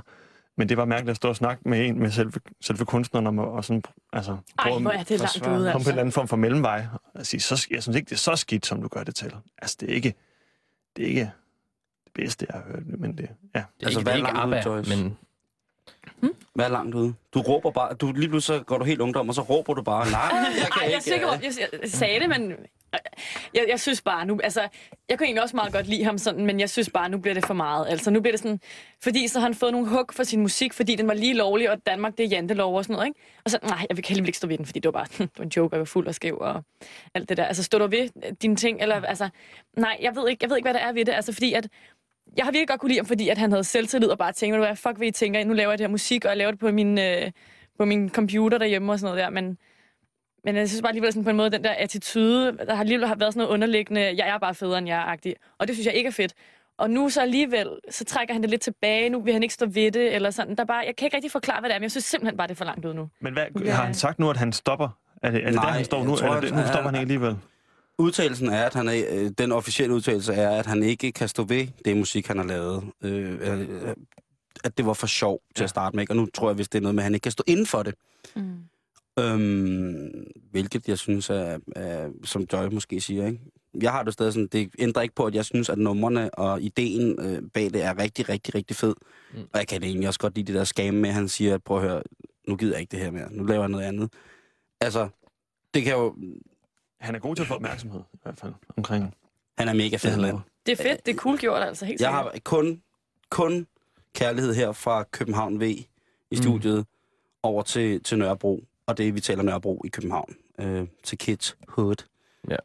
Men det var mærkeligt at stå og snakke med en med selve, selve kunstneren om og sådan, altså, Ej, prøve hvor er det langt ude, komme på en altså. eller anden form for mellemvej. Og sige, så, jeg synes ikke, det er så skidt, som du gør det til. Altså, det er ikke det, er ikke det bedste, jeg har hørt, men det, ja. Det er Altså, altså, ikke, hvad er langt ude, ABBA, Joyce? men Hvad er langt ude? Du råber bare, du, lige pludselig så går du helt ungdom, og så råber du bare, nej, jeg kan Ej, jeg ikke. sikker på, øh." jeg, jeg sagde det, men jeg, jeg synes bare nu, altså, jeg kunne egentlig også meget godt lide ham sådan, men jeg synes bare, nu bliver det for meget. Altså, nu bliver det sådan, fordi så har han fået nogle hug for sin musik, fordi den var lige lovlig, og Danmark, det er jantelov og sådan noget, ikke? Og så, nej, jeg vil heldigvis ikke stå ved den, fordi det var bare, det var en joke, og jeg var fuld og skæv og alt det der. Altså, står du ved øh, dine ting, eller, altså, nej, jeg ved ikke, jeg ved ikke, hvad der er ved det, altså, fordi at, jeg har virkelig godt kunne lide ham, fordi at han havde selvtillid og bare tænkte, hvad fuck vil I tænker, nu laver jeg det her musik, og jeg laver det på min, øh, på min computer derhjemme og sådan noget der, men men jeg synes bare alligevel sådan på en måde, den der attitude, der har alligevel har været sådan noget underliggende, jeg er bare federe end jeg er agtig. Og det synes jeg ikke er fedt. Og nu så alligevel, så trækker han det lidt tilbage, nu vil han ikke stå ved det, eller sådan. Der er bare, jeg kan ikke rigtig forklare, hvad det er, men jeg synes simpelthen bare, det er for langt ud nu. Men hvad, Ja. har han sagt nu, at han stopper? Er det, er det Nej, der, han står nu? tror, eller det, nu at- stopper han ikke alligevel? Udtalelsen er, at han er, øh, den officielle udtalelse er, at han ikke kan stå ved det musik, han har lavet. Øh, øh, at det var for sjov til Ja. at starte med, ikke? og nu tror jeg, hvis det er noget med, at han ikke kan stå inden for det. Mm. Øhm, hvilket jeg synes er, er, som Joy måske siger, ikke? Jeg har det stadig sådan, det ændrer ikke på, at jeg synes, at numrene og ideen øh, bag det er rigtig, rigtig, rigtig fed. Mm. Mm. Og jeg kan egentlig også godt lide det der skam med, at han siger, at prøv at høre, nu gider jeg ikke det her mere, nu laver jeg noget andet. Altså, det kan jo, Han er god til at få opmærksomhed, i hvert fald, omkring han er mega det, fed. han mand. laver. Det er fedt, det er cool gjort, altså helt Jeg sikkert. har kun, kun kærlighed her fra København V i Mm. studiet over til, til Nørrebro. Og det, vi taler Nørrebro i København. Øh, til Kids Hood. Ja.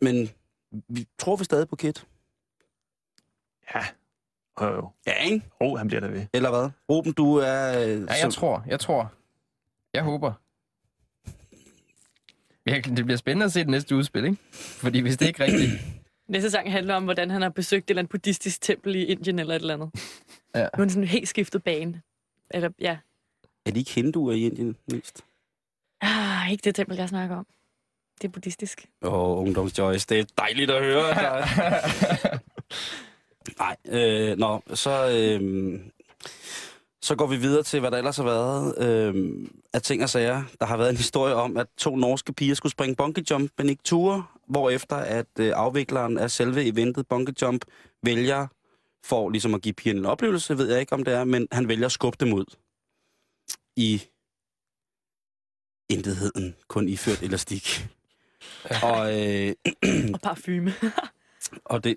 Men vi tror vi stadig på Kid. Ja. Jo, jo. Ja, ikke? Oh, han bliver der ved. Eller hvad? Ruben, du er... øh, Ja, jeg tror, jeg tror. Jeg håber. Ja, det bliver spændende at se det næste udspil, ikke? Fordi hvis det ikke er rigtigt... Næste sang handler om, hvordan han har besøgt et eller andet buddhistisk tempel i Indien eller et eller andet. Ja. Nu er han sådan helt skiftet bane. Eller, ja. Er de ikke hinduer i Indien mest? Ah, ikke det tempel, jeg snakker om. Det er buddhistisk. Åh, oh, ungdomsjoyce, det er dejligt at høre. Nej, øh, nå, så, øh, så går vi videre til, hvad der ellers har været øh, af ting og sager. Der har været en historie om, at to norske piger skulle springe bungee jump, men ikke ture, hvorefter at øh, afvikleren af selve eventet bungee jump vælger, for ligesom at give pigerne en oplevelse, ved jeg ikke om det er, men han vælger at skubbe dem ud i intetheden, kun iført elastik. Og, øh, Og parfume. og det...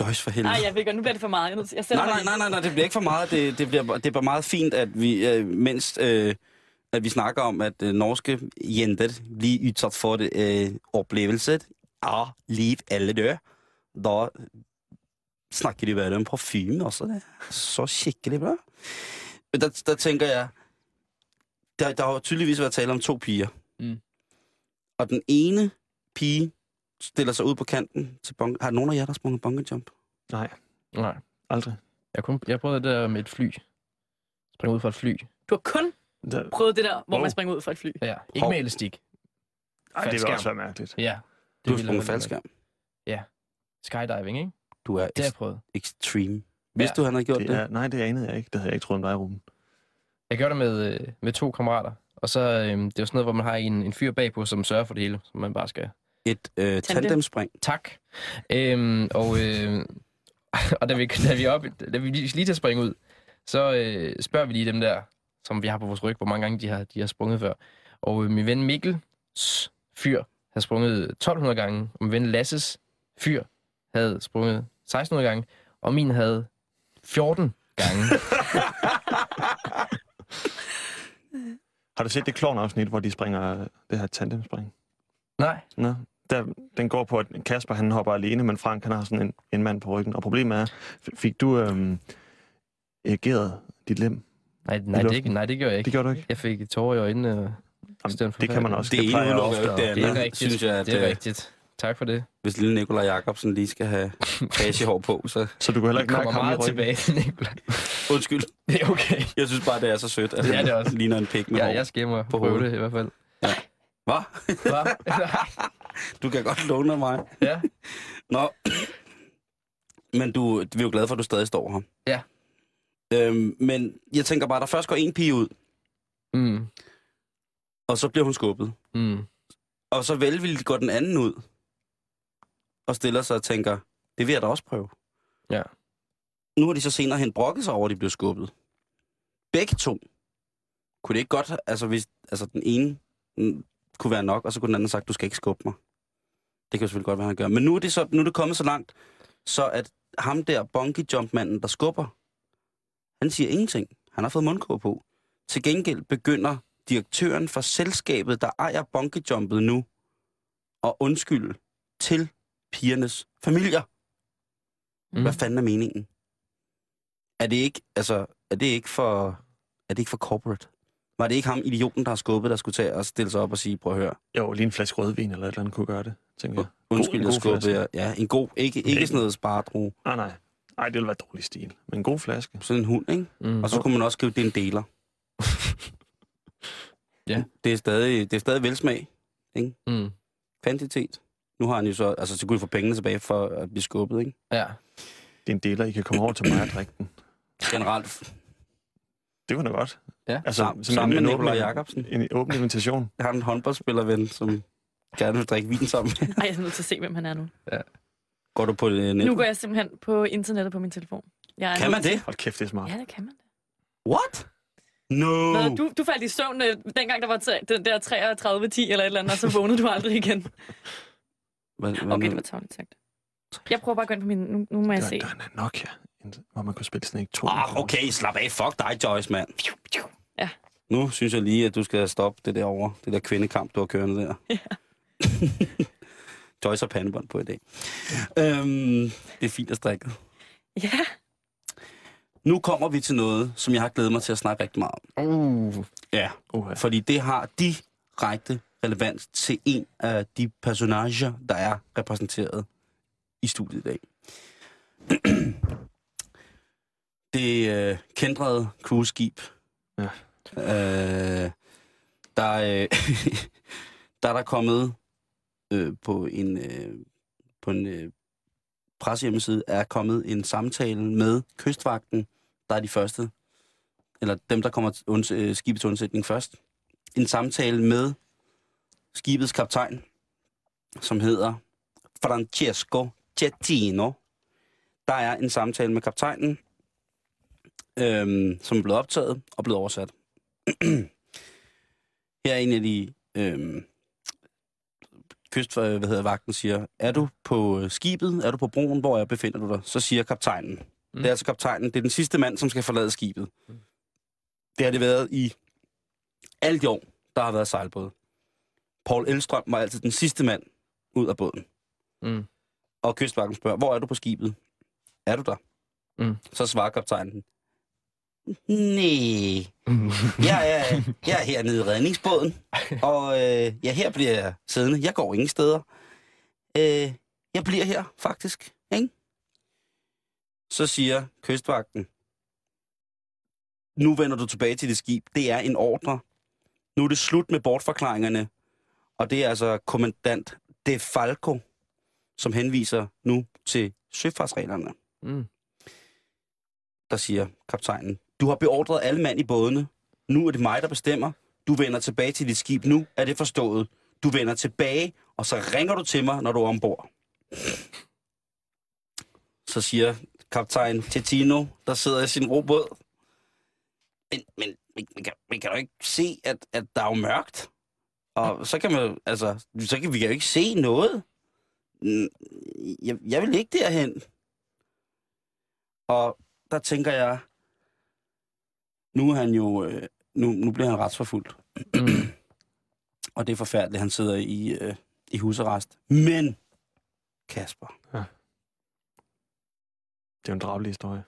Joyce for helvede. Nej, jeg ved godt, nu bliver det for meget. Jeg, nødt til- jeg Nej, nej, lige. nej, nej, nej, det bliver ikke for meget. Det, det, bliver, det er bare meget fint, at vi, øh, mens øh, at vi snakker om, at øh, norske jenter bliver udsat for øh, oplevelse af liv eller død, da snakker de bare om parfume også. Det er så skikkelig bra. Der, der tænker jeg, der, der har tydeligvis været tale om to piger. Mm. Og den ene pige stiller sig ud på kanten til bong. Har nogen af jer, der sprunget bungee jump? Nej, Nej. aldrig. Jeg, kun, jeg prøvede det der med et fly. Springe ud fra et fly. Du har kun Der, prøvet det der, hvor Wow. man springer ud fra et fly. Ja, ikke Hov. med elastik. ej, det vil Faldskærm. også være mærkeligt. Ja. Du har sprunget faldskærm. Skydiving, ikke? Du er Det extreme. Vidste Ja. du, han havde gjort Det det? er, nej, det anede jeg ikke. Det havde jeg ikke troet om dig, Ruben. Jeg gjorde det med, øh, med to kammerater. Og så, øh, det er jo sådan noget, hvor man har en, en fyr bagpå, som sørger for det hele, som man bare skal Et øh, tandemspring. Tak. Øhm, og, øh, og da vi, da vi, er op, da vi lige lige til at springe ud, så øh, spørger vi lige dem der, som vi har på vores ryg, hvor mange gange de har, de har sprunget før. Og øh, min ven Mikkels fyr havde sprunget 1200 gange, og min ven Lasses fyr havde sprunget 1600 gange, og min havde 14 gange. Har du set det klovn-afsnit, hvor de springer det her tandemspring? Nej. Nå, der, den går på, at Kasper han hopper alene, men Frank han har sådan en, en mand på ryggen. Og problemet er, fik du øhm, erigeret dit lem? Nej, nej, det, nej, det gjorde jeg Det ikke. gjorde du ikke? Jeg fik tårer i øjnene. Og Jamen, det kan man også. Det ene plejer jeg udelukker jo ofte ikke at- det det er andet, rigtigt. synes jeg, at det er rigtigt. Tak for det. hvis lille Nikolaj Jacobsen lige skal have pagehår på, så Så du kan heller ikke i meget tilbage til Nicolaj. undskyld. Det er okay. Jeg synes bare, det er så sødt, at Det er det også. ligner en pik med Ja, hår. jeg og På prøve hovedet. det i hvert fald. Hvad? Hva? Du kan godt låne af mig. ja. Nå. Men du, vi er jo glade for, at du stadig står her. Ja. Øhm, men jeg tænker bare, der først går en pige ud, Mm. og så bliver hun skubbet. Mm. Og så velvilligt går den anden ud, og stiller sig og tænker, det vil jeg da også prøve. Ja. Nu har de så senere hen brokket sig over, at de blev skubbet. Begge to. Kunne det ikke godt, altså hvis altså den ene mm, kunne være nok, og så kunne den anden have sagt, du skal ikke skubbe mig. Det kan jo selvfølgelig godt være, han gør. Men nu er det, så, nu er det kommet så langt, så at ham der bungee jump manden, der skubber, han siger ingenting. Han har fået mundkur på. Til gengæld begynder direktøren for selskabet, der ejer bungee jumpet nu, at undskylde til pigernes familier. Mm. Hvad fanden er meningen? Er det ikke, altså, er det ikke for, er det ikke for corporate? Var det ikke ham, idioten, der har skubbet, der skulle tage og stille sig op og sige, prøv at høre, Jo, lige en flaske rødvin eller et eller andet kunne gøre det, tænker jeg. undskyld, en jeg god skubbede. Ja, en god, ikke, ikke Ikke- sådan noget sparedro. Nej, nej. Nej, det ville være dårlig stil. Men en god flaske. Sådan en hund, ikke? Mm. Og så kunne man også skrive, det er en deler. Ja. Det er stadig, det er stadig velsmag. Mm. Kvantitet. Nu har han jo så, altså så kunne de få pengene tilbage for at blive skubbet, ikke? Ja. Det er en deler, I kan komme over til mig og drikke den. Generelt. Det var da godt. Ja. Altså, Sam, sammen en, med en, Nikolaj Jacobsen. en åben invitation. Jeg har en håndboldspillerven, som gerne vil drikke vin sammen. Ej, jeg er nødt til at se, hvem han er nu. Går du på det net? Nu går jeg simpelthen på internettet på min telefon. Jeg er Kan man til- det? Hold kæft, det er smart. Ja, det kan man. What? No! Hvad, du, du faldt i søvn, øh, dengang der var t- den der 33-10 eller et eller andet, og så vågnede du aldrig igen. Hvad, hvad Okay, det var tavligt sagt. Jeg prøver bare at gå ind på min... Nu, nu må jeg Der, se. der er en Nokia, hvor man kunne spille Snake 2. Ah, okay, slap af. Fuck dig, Joyce, mand. Ja. Nu synes jeg lige, at du skal stoppe det der over. Det der kvindekamp, du har kørende der. Ja. Joyce har pandebånd på i dag. Øhm, det er fint at strikke. Ja, Nu kommer vi til noget, som jeg har glædet mig til at snakke rigtig meget om. Uh. Ja. Uh, Fordi det har direkte relevans til en af de personager, der er repræsenteret i studiet i dag. det øh, kendrede cruiseskib. Ja. Øh, der, øh, der er der kommet øh, på en, øh, på en øh, pressehjemmeside, er kommet en samtale med kystvagten, der er de første, eller dem, der kommer unds, øh, skibet til undsætning først. En samtale med skibets kaptajn, som hedder Francesco Cettino. Der er en samtale med kaptajnen, øhm, som er blevet optaget og blevet oversat. Her er en af de øhm, kyst, hvad hedder vagten siger, er du på øh, skibet, er du på broen, hvor jeg befinder du dig? Så siger kaptajnen. Mm. Det er altså kaptajnen, det er den sidste mand, som skal forlade skibet. Mm. Det har det været i alt de år, der har været sejlbåd. Paul Elstrøm var altid den sidste mand ud af båden. Mm. Og kystvagten spørger, hvor er du på skibet? Er du der? Mm. Så svarer kaptajnen, nej, jeg er, jeg er hernede i redningsbåden, og øh, ja, her bliver jeg siddende. Jeg går ingen steder. Øh, jeg bliver her, faktisk. Ikke? Så siger kystvagten, nu vender du tilbage til dit skib. Det er en ordre. Nu er det slut med bortforklaringerne. Og det er altså kommandant De Falco, som henviser nu til søfartsreglerne. Mm. Der siger kaptajnen, du har beordret alle mand i bådene. Nu er det mig, der bestemmer. Du vender tilbage til dit skib nu, er det forstået. Du vender tilbage, og så ringer du til mig, når du er ombord. Så siger kaptajn Titino, der sidder i sin robåd. Men, men vi, vi, kan, vi kan jo ikke se, at, at der er jo mørkt. Og så kan man altså, så kan vi kan jo ikke se noget. Jeg, jeg vil ikke derhen. Og der tænker jeg, nu er han jo, øh, nu, nu bliver han retsforfulgt. Mm. Og det er forfærdeligt, han sidder i, øh, i husarrest. Men, Kasper, Det er jo en drabelig historie.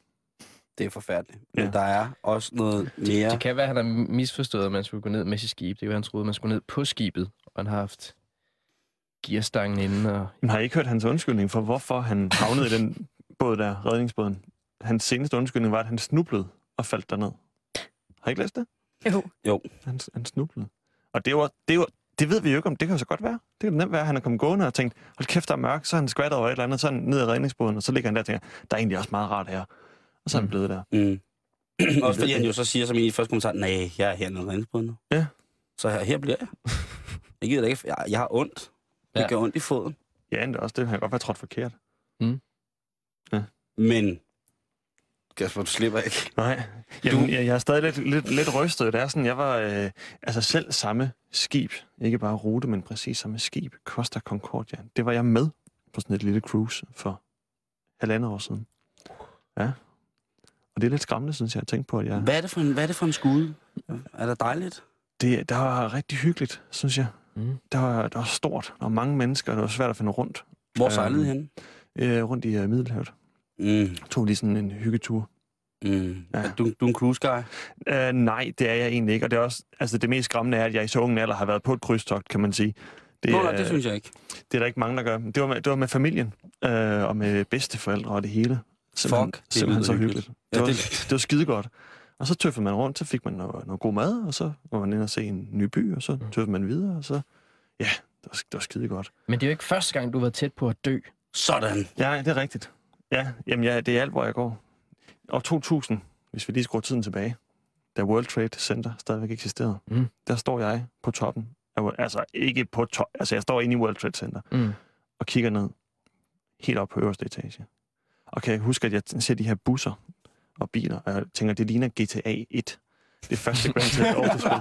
Det er forfærdeligt. Men Ja. der er også noget mere... Det kan være, at han har misforstået, at man skulle gå ned med sit skib. Det kan være, han troede, at man skulle ned på skibet, og han har haft gearstangen inde. Og... Men har I ikke hørt hans undskyldning for, hvorfor han havnede i den båd der, redningsbåden? Hans seneste undskyldning var, at han snublede og faldt derned. Har I ikke læst det? Jo. Han, han snublede. Og det var, det var, det ved vi jo ikke om. Det kan jo så godt være. Det kan nemt være, at han er kommet gående og tænkt, hold kæft, der er mørkt. Så er han skvattet over et eller andet, så er han ned i redningsbåden, og så ligger han der og tænker, der er egentlig også meget rart her. Og så er han Mm. blevet der. Mm. også fordi han jo så siger som i første kommentar, nej, jeg er hernede i redningsbåden nu. Ja. Så her, her bliver jeg. Jeg gider da ikke, jeg, jeg har ondt. Det Ja. gør ondt i foden. Ja, det er også det. Han kan godt være trådt forkert. Men, Kasper, du slipper ikke. Nej, Jamen, jeg, jeg er stadig lidt, lidt, lidt rystet. Det er sådan, jeg var øh, altså selv samme skib, ikke bare rute, men præcis samme skib, Costa Concordia. Det var jeg med på sådan et lille cruise for halvandet år siden. Ja. Og det er lidt skræmmende, synes jeg, at tænke på, at jeg... Hvad er det for en, hvad er det for en skude? Er det dejligt? Det, der var rigtig hyggeligt, synes jeg. Mm. Der var, der var stort. Der var mange mennesker, og det var svært at finde rundt. Hvor Øhm, sejlede I henne? Øh, rundt i uh, Middelhavet. Mm, Tog lige sådan en hyggetur. mm. Ja. Ja. Du, du er en cruise guy? Uh, nej, det er jeg egentlig ikke. Og det er også, altså det mest skræmmende er, at jeg i så unge alder har været på et krydstogt, kan man sige. Det, Nå, nej, det synes jeg ikke. Det er der ikke mange, der gør. Det var med, det var med familien, øh, og med bedsteforældre og det hele. Simpelthen, Fuck, det simpelthen så hyggeligt. hyggeligt. Ja, Det, var, det- var skide godt. Og så tøffede man rundt, så fik man noget, noget god mad, og så var man inde og se en ny by, og så tøffede man videre, og så... Ja, det var, det var skide godt. Men det er jo ikke første gang, du har været tæt på at dø. Sådan. Ja, det er rigtigt. Ja, jamen ja, det er alt, hvor jeg går. År 2000, hvis vi lige skruer tiden tilbage, da World Trade Center stadigvæk eksisterede, Mm. der står jeg på toppen. Altså ikke på top, altså jeg står inde i World Trade Center Mm. og kigger ned helt op på øverste etage. Og kan jeg huske, at jeg ser de her busser og biler, og jeg tænker, det ligner GTA 1. Det første Grand Theft Auto-spil.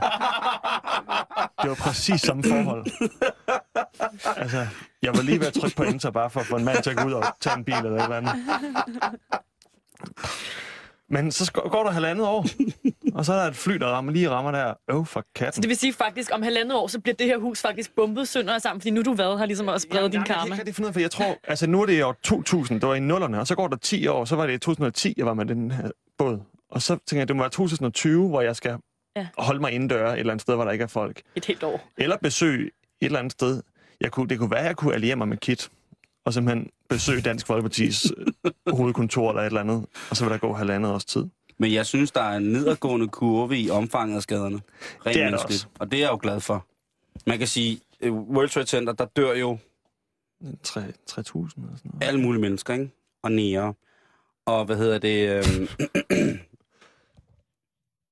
Det var præcis samme forhold. Altså, jeg var lige ved at trykke på enter, bare for at få en mand til at gå ud og tage en bil eller et eller andet. Men så går der halvandet år, og så er der et fly, der rammer, lige rammer der. Øv for Så katten. det vil sige faktisk, om halvandet år, så bliver det her hus faktisk bumpet sønder og sammen, fordi nu er du hvad har ligesom også spredt din Jeg kan karma. ikke rigtig finde ud af, for jeg tror, altså nu er det i år 2000, det var i nullerne, og så går der 10 år, så var det i 2010, jeg var med den her båd. Og så tænker jeg, det må være 2020, hvor jeg skal Ja. holde mig indendøre et eller andet sted, hvor der ikke er folk. Et helt år. Eller besøge et eller andet sted. Jeg kunne, det kunne være, at jeg kunne alliere mig med Kit, og simpelthen besøge Dansk Folkepartis øh, hovedkontor eller et eller andet, og så vil der gå halvandet års tid. Men jeg synes, der er en nedadgående kurve i omfanget af skaderne. Rent Det er menneskeligt. også. Og det er jeg jo glad for. Man kan sige, øh, World Trade Center, der dør jo 3 3.000 eller sådan noget. alle mulige mennesker, ikke? Og nære. Og hvad hedder det? Øh...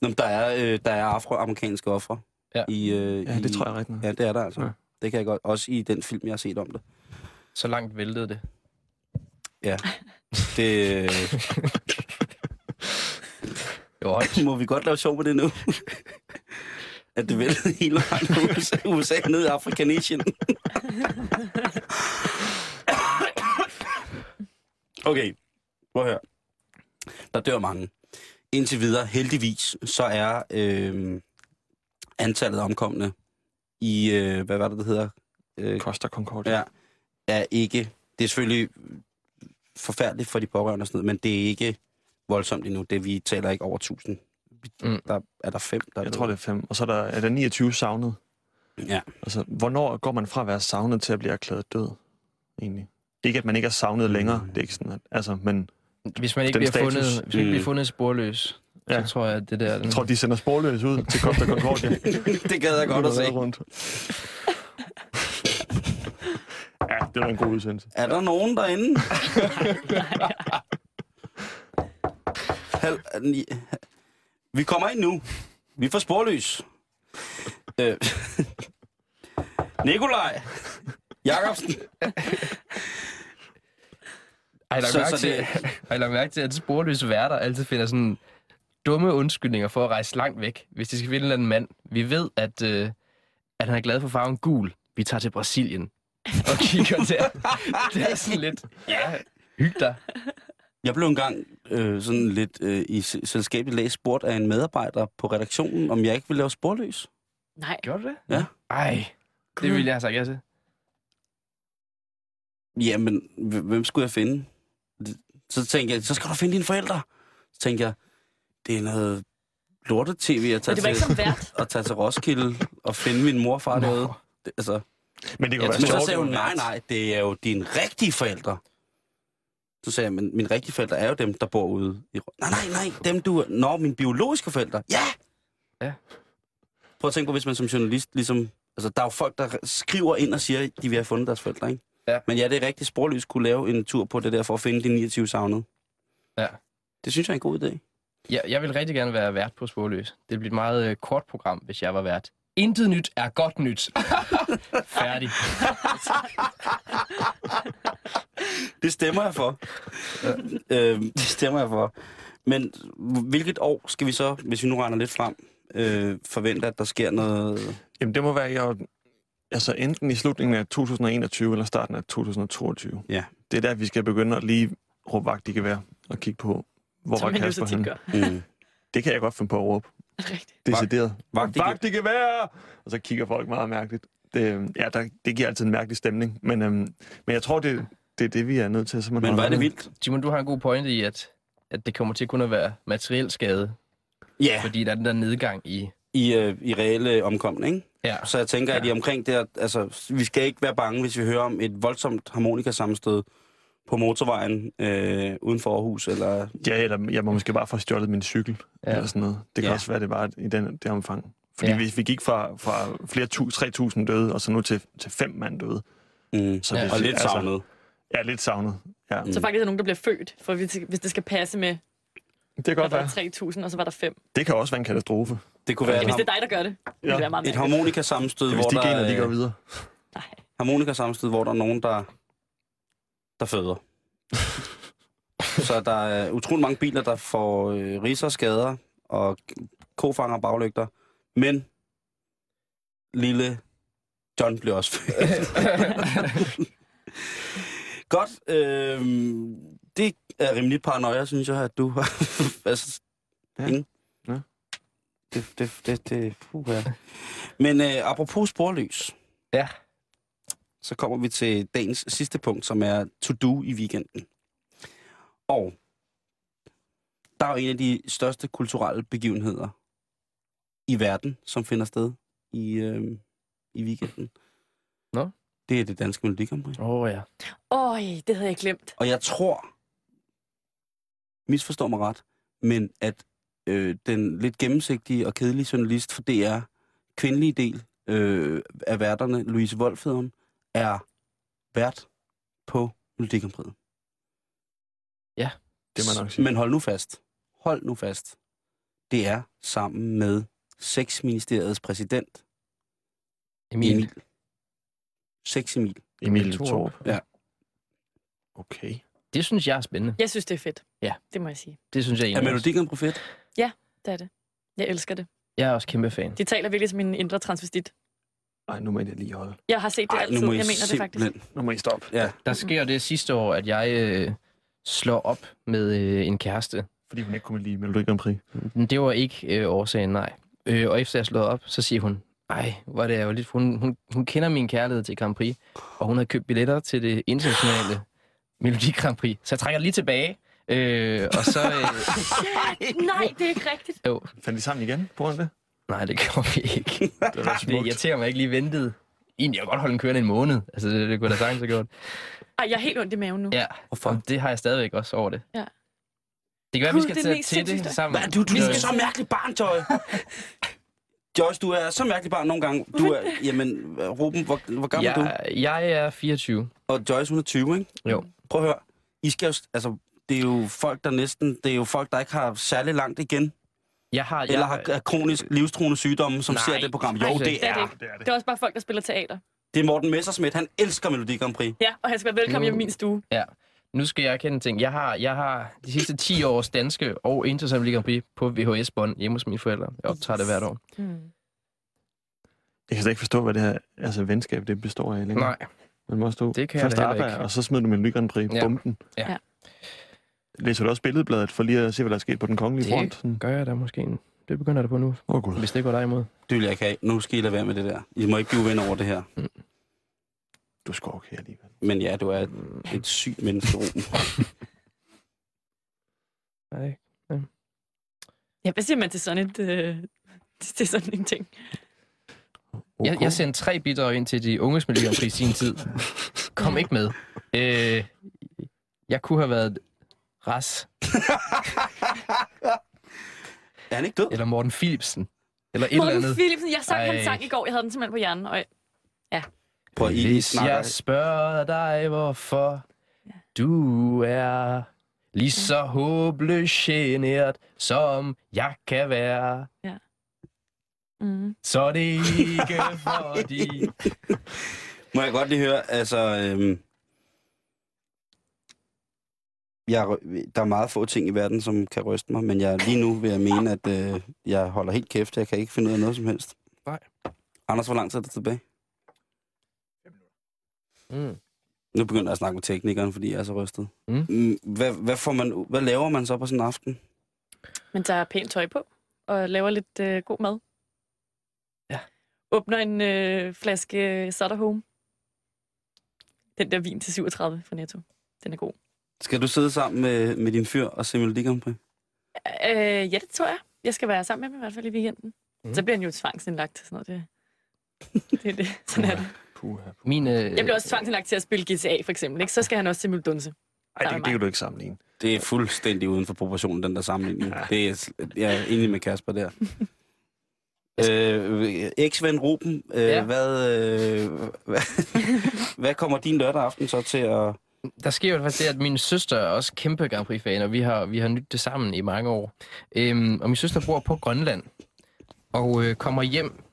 Nå, der er, øh, der er afroamerikanske ofre. Ja. I, øh, Ja, det i... tror jeg rigtigt. Ja, det er der altså. Ja. Det kan jeg godt. Også i den film, jeg har set om det. Så langt væltede det. Det Det højt. må vi godt lave sjov med det nu. At det væltede hele vejen fra USA, USA ned i Afrikanesien. okay, prøv at høre. Der dør mange. Indtil videre, heldigvis, så er øh, antallet af omkomne i, øh, hvad var det, det hedder? Øh, Costa Concordia. ja, er ikke, det er selvfølgelig forfærdeligt for de pårørende og sådan noget, men det er ikke voldsomt endnu. Det, vi taler ikke over 1000. Mm. Mm. Der er der fem, der Jeg tror, det er fem. Og så er der, er der 29 savnet. Ja. Altså, hvornår går man fra at være savnet til at blive erklæret død, egentlig? Ikke, at man ikke er savnet længere. Det er ikke sådan, at, altså, men Hvis man ikke bliver status. fundet, hvis man ikke Mm. bliver fundet sporløs, Ja. så tror jeg, at det der... Den, jeg tror, de sender sporløs ud til Costa Concordia. det gad jeg godt at se. Rundt. Det var en god udsendelse. Er der nogen derinde? Hal, ni- vi kommer ind nu. Vi får sporløs. Øh. Nikolaj. Jacobsen. Har I lagt Så- mærke så til, det- har I lagt mærke til, at sporløse værter altid finder sådan dumme undskyldninger for at rejse langt væk, hvis de skal finde en eller anden mand. Vi ved, at, øh, at han er glad for farven gul. Vi tager til Brasilien og kigger der. Det er sådan lidt, ja, hyg dig. Jeg blev engang øh, sådan lidt øh, i se- selskabet læst spurgt af en medarbejder på redaktionen, om jeg ikke ville lave sporløs. Nej. Gjorde du det? Ja. Ej, det ville jeg have sagt ja til. Jamen, hvem skulle jeg finde? Så tænkte jeg, så skal du finde dine forældre. Så tænkte jeg, det er noget lortet-tv at tage, Men det var ikke til, som vært. at tage til Roskilde og finde min mor og far derude. Det, altså, Men det kunne ja, være men så sjovt. sagde hun, nej, nej, det er jo dine rigtige forældre. Så sagde jeg, men mine rigtige forældre er jo dem, der bor ude i... Nej, nej, nej, dem du... Nå, mine biologiske forældre. Ja! Ja. Prøv at tænke på, hvis man som journalist ligesom... Altså, der er jo folk, der skriver ind og siger, at de vil have fundet deres forældre, ikke? Ja. Men ja, det er rigtig sporløst kunne lave en tur på det der, for at finde de 29 savnede. Ja. Det synes jeg er en god idé. Jeg, jeg vil rigtig gerne være vært på Sporløs. Det bliver et meget øh, kort program, hvis jeg var vært. Intet nyt er godt nyt. Færdig. Det stemmer jeg for. øh, det stemmer jeg for. Men hvilket år skal vi så, hvis vi nu regner lidt frem, øh, forvente, at der sker noget... Jamen, det må være jeg, altså enten i slutningen af 2021 eller starten af 2022. Ja. Det er der, vi skal begynde at lige råbe vagt i gevær og kigge på, hvor Som var Kasper henne. Mm. Det kan jeg godt finde på at råbe. Rigtigt. Decideret. Vagt Vagt i gevær! Og så kigger folk meget mærkeligt. Det, ja, der, det giver altid en mærkelig stemning. Men, øhm, men jeg tror, det, det er det, vi er nødt til. Så man Men er det vildt. Simon, du har en god pointe i, at, at det kommer til kun at være materiel skade, Ja, fordi der er den der nedgang i... i, øh, i reelle omkomne, ikke? Ja. Så jeg tænker, at i omkring der, altså, vi skal ikke være bange, hvis vi hører om et voldsomt harmonikasammenstød på motorvejen øh, uden for Aarhus, eller... Ja, eller jeg må måske bare få stjålet min cykel. Ja. Ja. Eller sådan noget. Det kan Ja. ja. også være, det var i den, det omfang. Fordi Ja. ja. vi, vi gik fra, fra flere tu, 3.000 døde, og så nu til, til fem mand døde. Mm. Så Ja. hvis- Og lidt altså, savnet. Ja, lidt savnet. Ja. Mm. Så faktisk er der nogen, der bliver født, for hvis hvis det skal passe med, Det kan godt der være. er 3.000, og så var der 5. Det kan også være en katastrofe. Det kunne være Ja, hvis det er dig, der gør det, det Ja. være meget et harmonikasammenstød, Hvis hvor de der, gener, de går videre. Nej. harmonikasammenstød, hvor der er nogen, der, der føder. Så der er utrolig mange biler, der får øh, riser og skader, og kofanger og baglygter. Men lille John bliver også født. Godt. Øh, det er rimelig paranoia, synes jeg, at du har... altså, Ja. ingen- Ja. Det, det, det, det, puh, ja. Men øh, apropos sporløs, Ja. Så kommer vi til dagens sidste punkt, som er to-do i weekenden. Og der er jo en af de største kulturelle begivenheder i verden, som finder sted i, øh, i weekenden. Nå. Det er det danske Melodi Grand Prix. Åh oh, ja. Øj, det havde jeg glemt. Og jeg tror, misforstår mig ret, men at øh, den lidt gennemsigtige og kedelige journalist for DR, kvindelige del øh, af værterne, Louise Wolfederen, er vært på Melodi Grand Prix. Det må man nok sige. Men hold nu fast. Hold nu fast. Det er sammen med Sexministeriets præsident, Emil. Emil. Sex Emil. Emil Thorup. Thorup. Ja. Okay. Det synes jeg er spændende. Jeg synes, det er fedt. Ja. Det må jeg sige. Det synes jeg Er egentlig også. Melodi Grand Prix fedt? Det er det. Jeg elsker det. Jeg er også kæmpe fan. De taler virkelig som en indre transvestit. Ej, nu må jeg lige holde. Jeg har set det Ej, altid. nu må I Jeg mener det faktisk. simpelthen... Nu må I stoppe. Ja, Der sker det sidste år, at jeg øh, slår op med øh, en kæreste. Fordi hun ikke kunne lide Melodi Grand Prix. Men det var ikke øh, årsagen, nej. Øh, og efter jeg slår op, så siger hun, ej, hvor er det jo lidt... Hun, hun, hun kender min kærlighed til Grand Prix, og hun har købt billetter til det internationale Melodi Grand Prix. Så jeg trækker lige tilbage, øh, og så... Øh, Nej, det er ikke rigtigt. jo, Fandt de sammen igen på grund af det? Nej, det gjorde vi ikke. Det var Det irriterer mig, jeg ikke lige ventede. Egentlig, jeg godt holde en kørende en måned. Altså, det, det kunne jeg da sagtens have gjort. Ej, jeg er helt ondt i maven nu. Ja, hvorfor? og det har jeg stadigvæk også over det. Ja. Det kan være, Gud, vi skal det tage til det sammen. Hvad, du, du Vi er skal så mærkeligt barntøj. Joyce, du er så mærkelig barn nogle gange. Du er, jamen, Ruben, hvor, hvor gammel er du? Jeg, jeg er 24. Og Joyce, hun er 20, ikke? Jo. Prøv at høre. I skal jo, altså, det er jo folk, der næsten, det er jo folk, der ikke har særlig langt igen, Jeg har, eller har jeg, har kronisk livstruende sygdomme, som Nej. ser det program. Jo, det det er er. det ikke. Det er det. Det er også bare folk, der spiller teater. Det er Morten Messersmith. Han elsker Melodi Grand Prix. Ja, og han skal være velkommen Nu- hjemme i min stue. nu skal jeg erkende en ting. Jeg har, jeg har de sidste 10 års danske og internationale Grand Prix på VHS-bånd hjemme hos mine forældre. Jeg optager det hvert år. Mm. Jeg kan slet ikke forstå, hvad det her altså, venskab det består af længere. Nej, Man må stå Det kan jeg først ikke. og så smider du ny Grand Prix. Ja. Ja. Bomben. Ja. Ja. Læser du også billedbladet for lige at se, hvad der er sket på den kongelige Det- front? Sådan. gør jeg da måske. en- Det begynder det på nu, Åh, oh, gud. hvis det går dig imod. Det vil jeg ikke have. Nu skal I lade være med det der. I må ikke blive venner over det her. Du er sgu okay alligevel. Men ja, du er et, et sygt menneske. Nej. Ja, hvad siger man til sådan et... Øh, til sådan en ting? Okay. Jeg, jeg sendte tre bidrag ind til de unges Prix i sin tid. Kom ikke med. Øh, jeg kunne have været Ras, Er han ikke død? eller Morten Philipsen, eller et eller Morten andet. Philipsen, jeg sang Ej. hans sang i går. Jeg havde den simpelthen på hjernen. Og Prøv at I Hvis snakker. jeg spørger dig, hvorfor du er lige så håbløst genert, som jeg kan være, mm. så er det ikke fordi... Må jeg godt lige høre, altså... Øhm, jeg, der er meget få ting i verden, som kan ryste mig, men jeg, lige nu vil jeg mene, at øh, jeg holder helt kæft. Jeg kan ikke finde ud af noget som helst. Nej. Anders, hvor lang tid er det tilbage? Mm. Nu begynder jeg at snakke med teknikeren, fordi jeg er så rystet. Mm. Mm, Hvad, hvad, får man, hvad laver man så på sådan en aften? Man tager pænt tøj på og laver lidt øh, god mad. Ja. Åbner en øh, flaske Sutter Home. Den der vin til 37 fra Netto. Den er god. Skal du sidde sammen med, med din fyr og se Melodi Grand Prix? Øh, ja, det tror jeg. Jeg skal være sammen med ham i hvert fald i weekenden. Mm. Så bliver han jo tvangsindlagt til sådan noget. Det, det er det. Sådan er det. Puha. Min, øh, Jeg bliver også tvangsindlagt til at spille GTA, for eksempel. Ikke? Så skal han også til Muldunse. Ej, det, det kan du ikke sammenligne. Det er fuldstændig uden for proportionen, den der sammenligning. Det er, jeg er enig med Kasper der. øh, Eks-ven Ruben, øh, Ja. ja. hvad, øh, hvad, hvad kommer din lørdag aften så til at... Der sker jo faktisk det, at min søster er også kæmpe Grand Prix-fan, og vi har, vi har nydt det sammen i mange år. Øhm, og min søster bor på Grønland, og øh, kommer hjem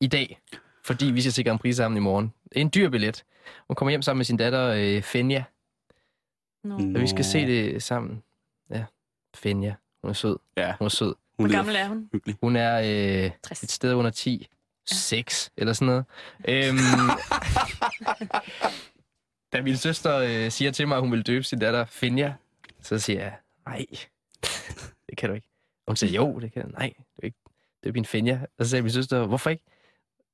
i dag, fordi vi skal se Grand Prix sammen i morgen. Det er en dyr billet. Hun kommer hjem sammen med sin datter øh, Fenja, No. Og vi skal se det sammen. Ja, Fenja. Hun er sød. Ja, Hun er sød. hun Hvor gammel er hun? hyggelig. Hun er øh, 60. et sted under 10. 6 eller sådan noget. Øhm, da min søster øh, siger til mig, at hun vil døbe sin datter Finja, så siger jeg, nej, det kan du ikke. Og hun siger, jo, det kan jeg. Nej, det er ikke. Det er min Finja. Og så sagde min søster, hvorfor ikke?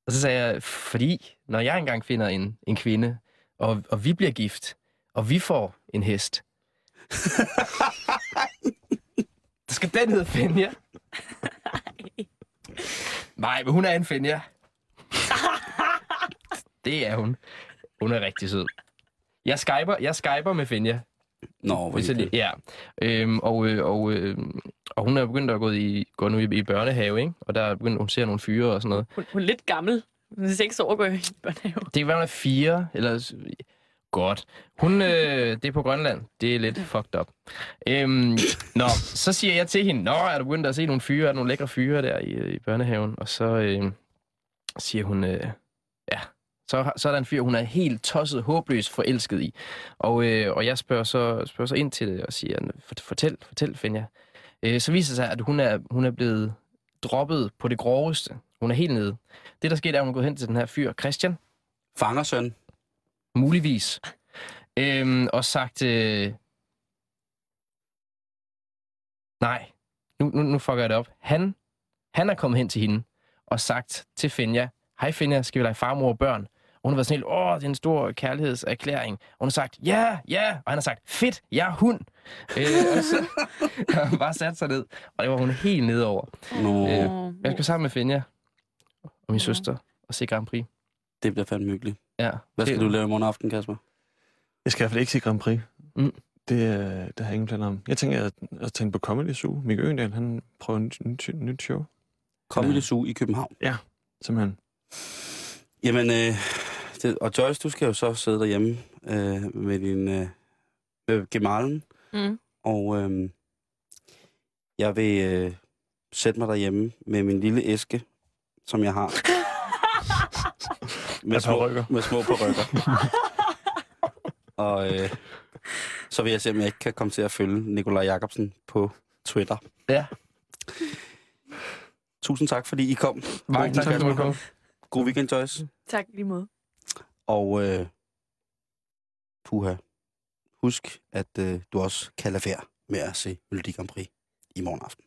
Og så sagde jeg, fordi når jeg engang finder en, en kvinde, og, og vi bliver gift, og vi får en hest, så skal den hedde Finja. Nej, men hun er en Finja. det er hun. Hun er rigtig sød. Jeg skyper, jeg skyper med Finja. Nå, hvor Hvis jeg ja. Øhm, og, øh, og, øh, og hun er begyndt at gå, i, gå nu i, i børnehave, ikke? Og der er begyndt, hun ser nogle fyre og sådan noget. Hun, hun er lidt gammel. Hun er seks år at gå i børnehave. Det kan være, hun er fire, eller... Godt. Hun, øh, det er på Grønland. Det er lidt fucked up. Øhm, nå, så siger jeg til hende, Nå, er du begyndt at se nogle fyre, er der nogle lækre fyre der i, i børnehaven? Og så øh, siger hun, øh, så, så er der en fyr, hun er helt tosset, håbløst forelsket i. Og, øh, og jeg spørger så, spørger så ind til det og siger, fortæl, fortæl, Finja. Øh, så viser det sig, at hun er, hun er blevet droppet på det groveste. Hun er helt nede. Det, der skete, er, at hun er gået hen til den her fyr, Christian, Fangersøn. muligvis, øhm, og sagt, øh, nej, nu, nu, nu fucker jeg det op. Han, han er kommet hen til hende og sagt til Finja, hej Finja, skal vi lege farmor og børn? Hun har været sådan helt, åh, det er en stor kærlighedserklæring. Og hun har sagt, ja, ja. Og han har sagt, fedt, jeg er hund. øh, og så har han bare sat sig ned. Og det var hun helt nede over. Nå, Øh, Jeg skal sammen med Finja og min søster og se Grand Prix. det bliver fandme hyggeligt. Ja. Hvad skal det, du lave i morgen aften, Kasper? Jeg skal i hvert fald ikke se Grand Prix. Mm. Det, øh, det har jeg ingen planer om. Jeg tænker at, at tænke på Comedy Zoo. Mikke Øgendal, han prøver et nyt, nyt, nyt show. Comedy Zoo i København. Simpelthen. Jamen, øh, det, og Joyce, du skal jo så sidde derhjemme øh, med din øh, med gemalen, Mm. og øh, jeg vil øh, sætte mig derhjemme med min lille æske, som jeg har. med, små, med små perukker. og øh, så vil jeg se, om jeg ikke kan komme til at følge Nikolaj Jakobsen på Twitter. Ja. Tusind tak, fordi I kom. Mange tak, fordi du komme. God weekend, Joyce. Tak lige måde. Og øh, puha, husk, at øh, du også kan lade være med at se Melodi Grand Prix i morgen aften.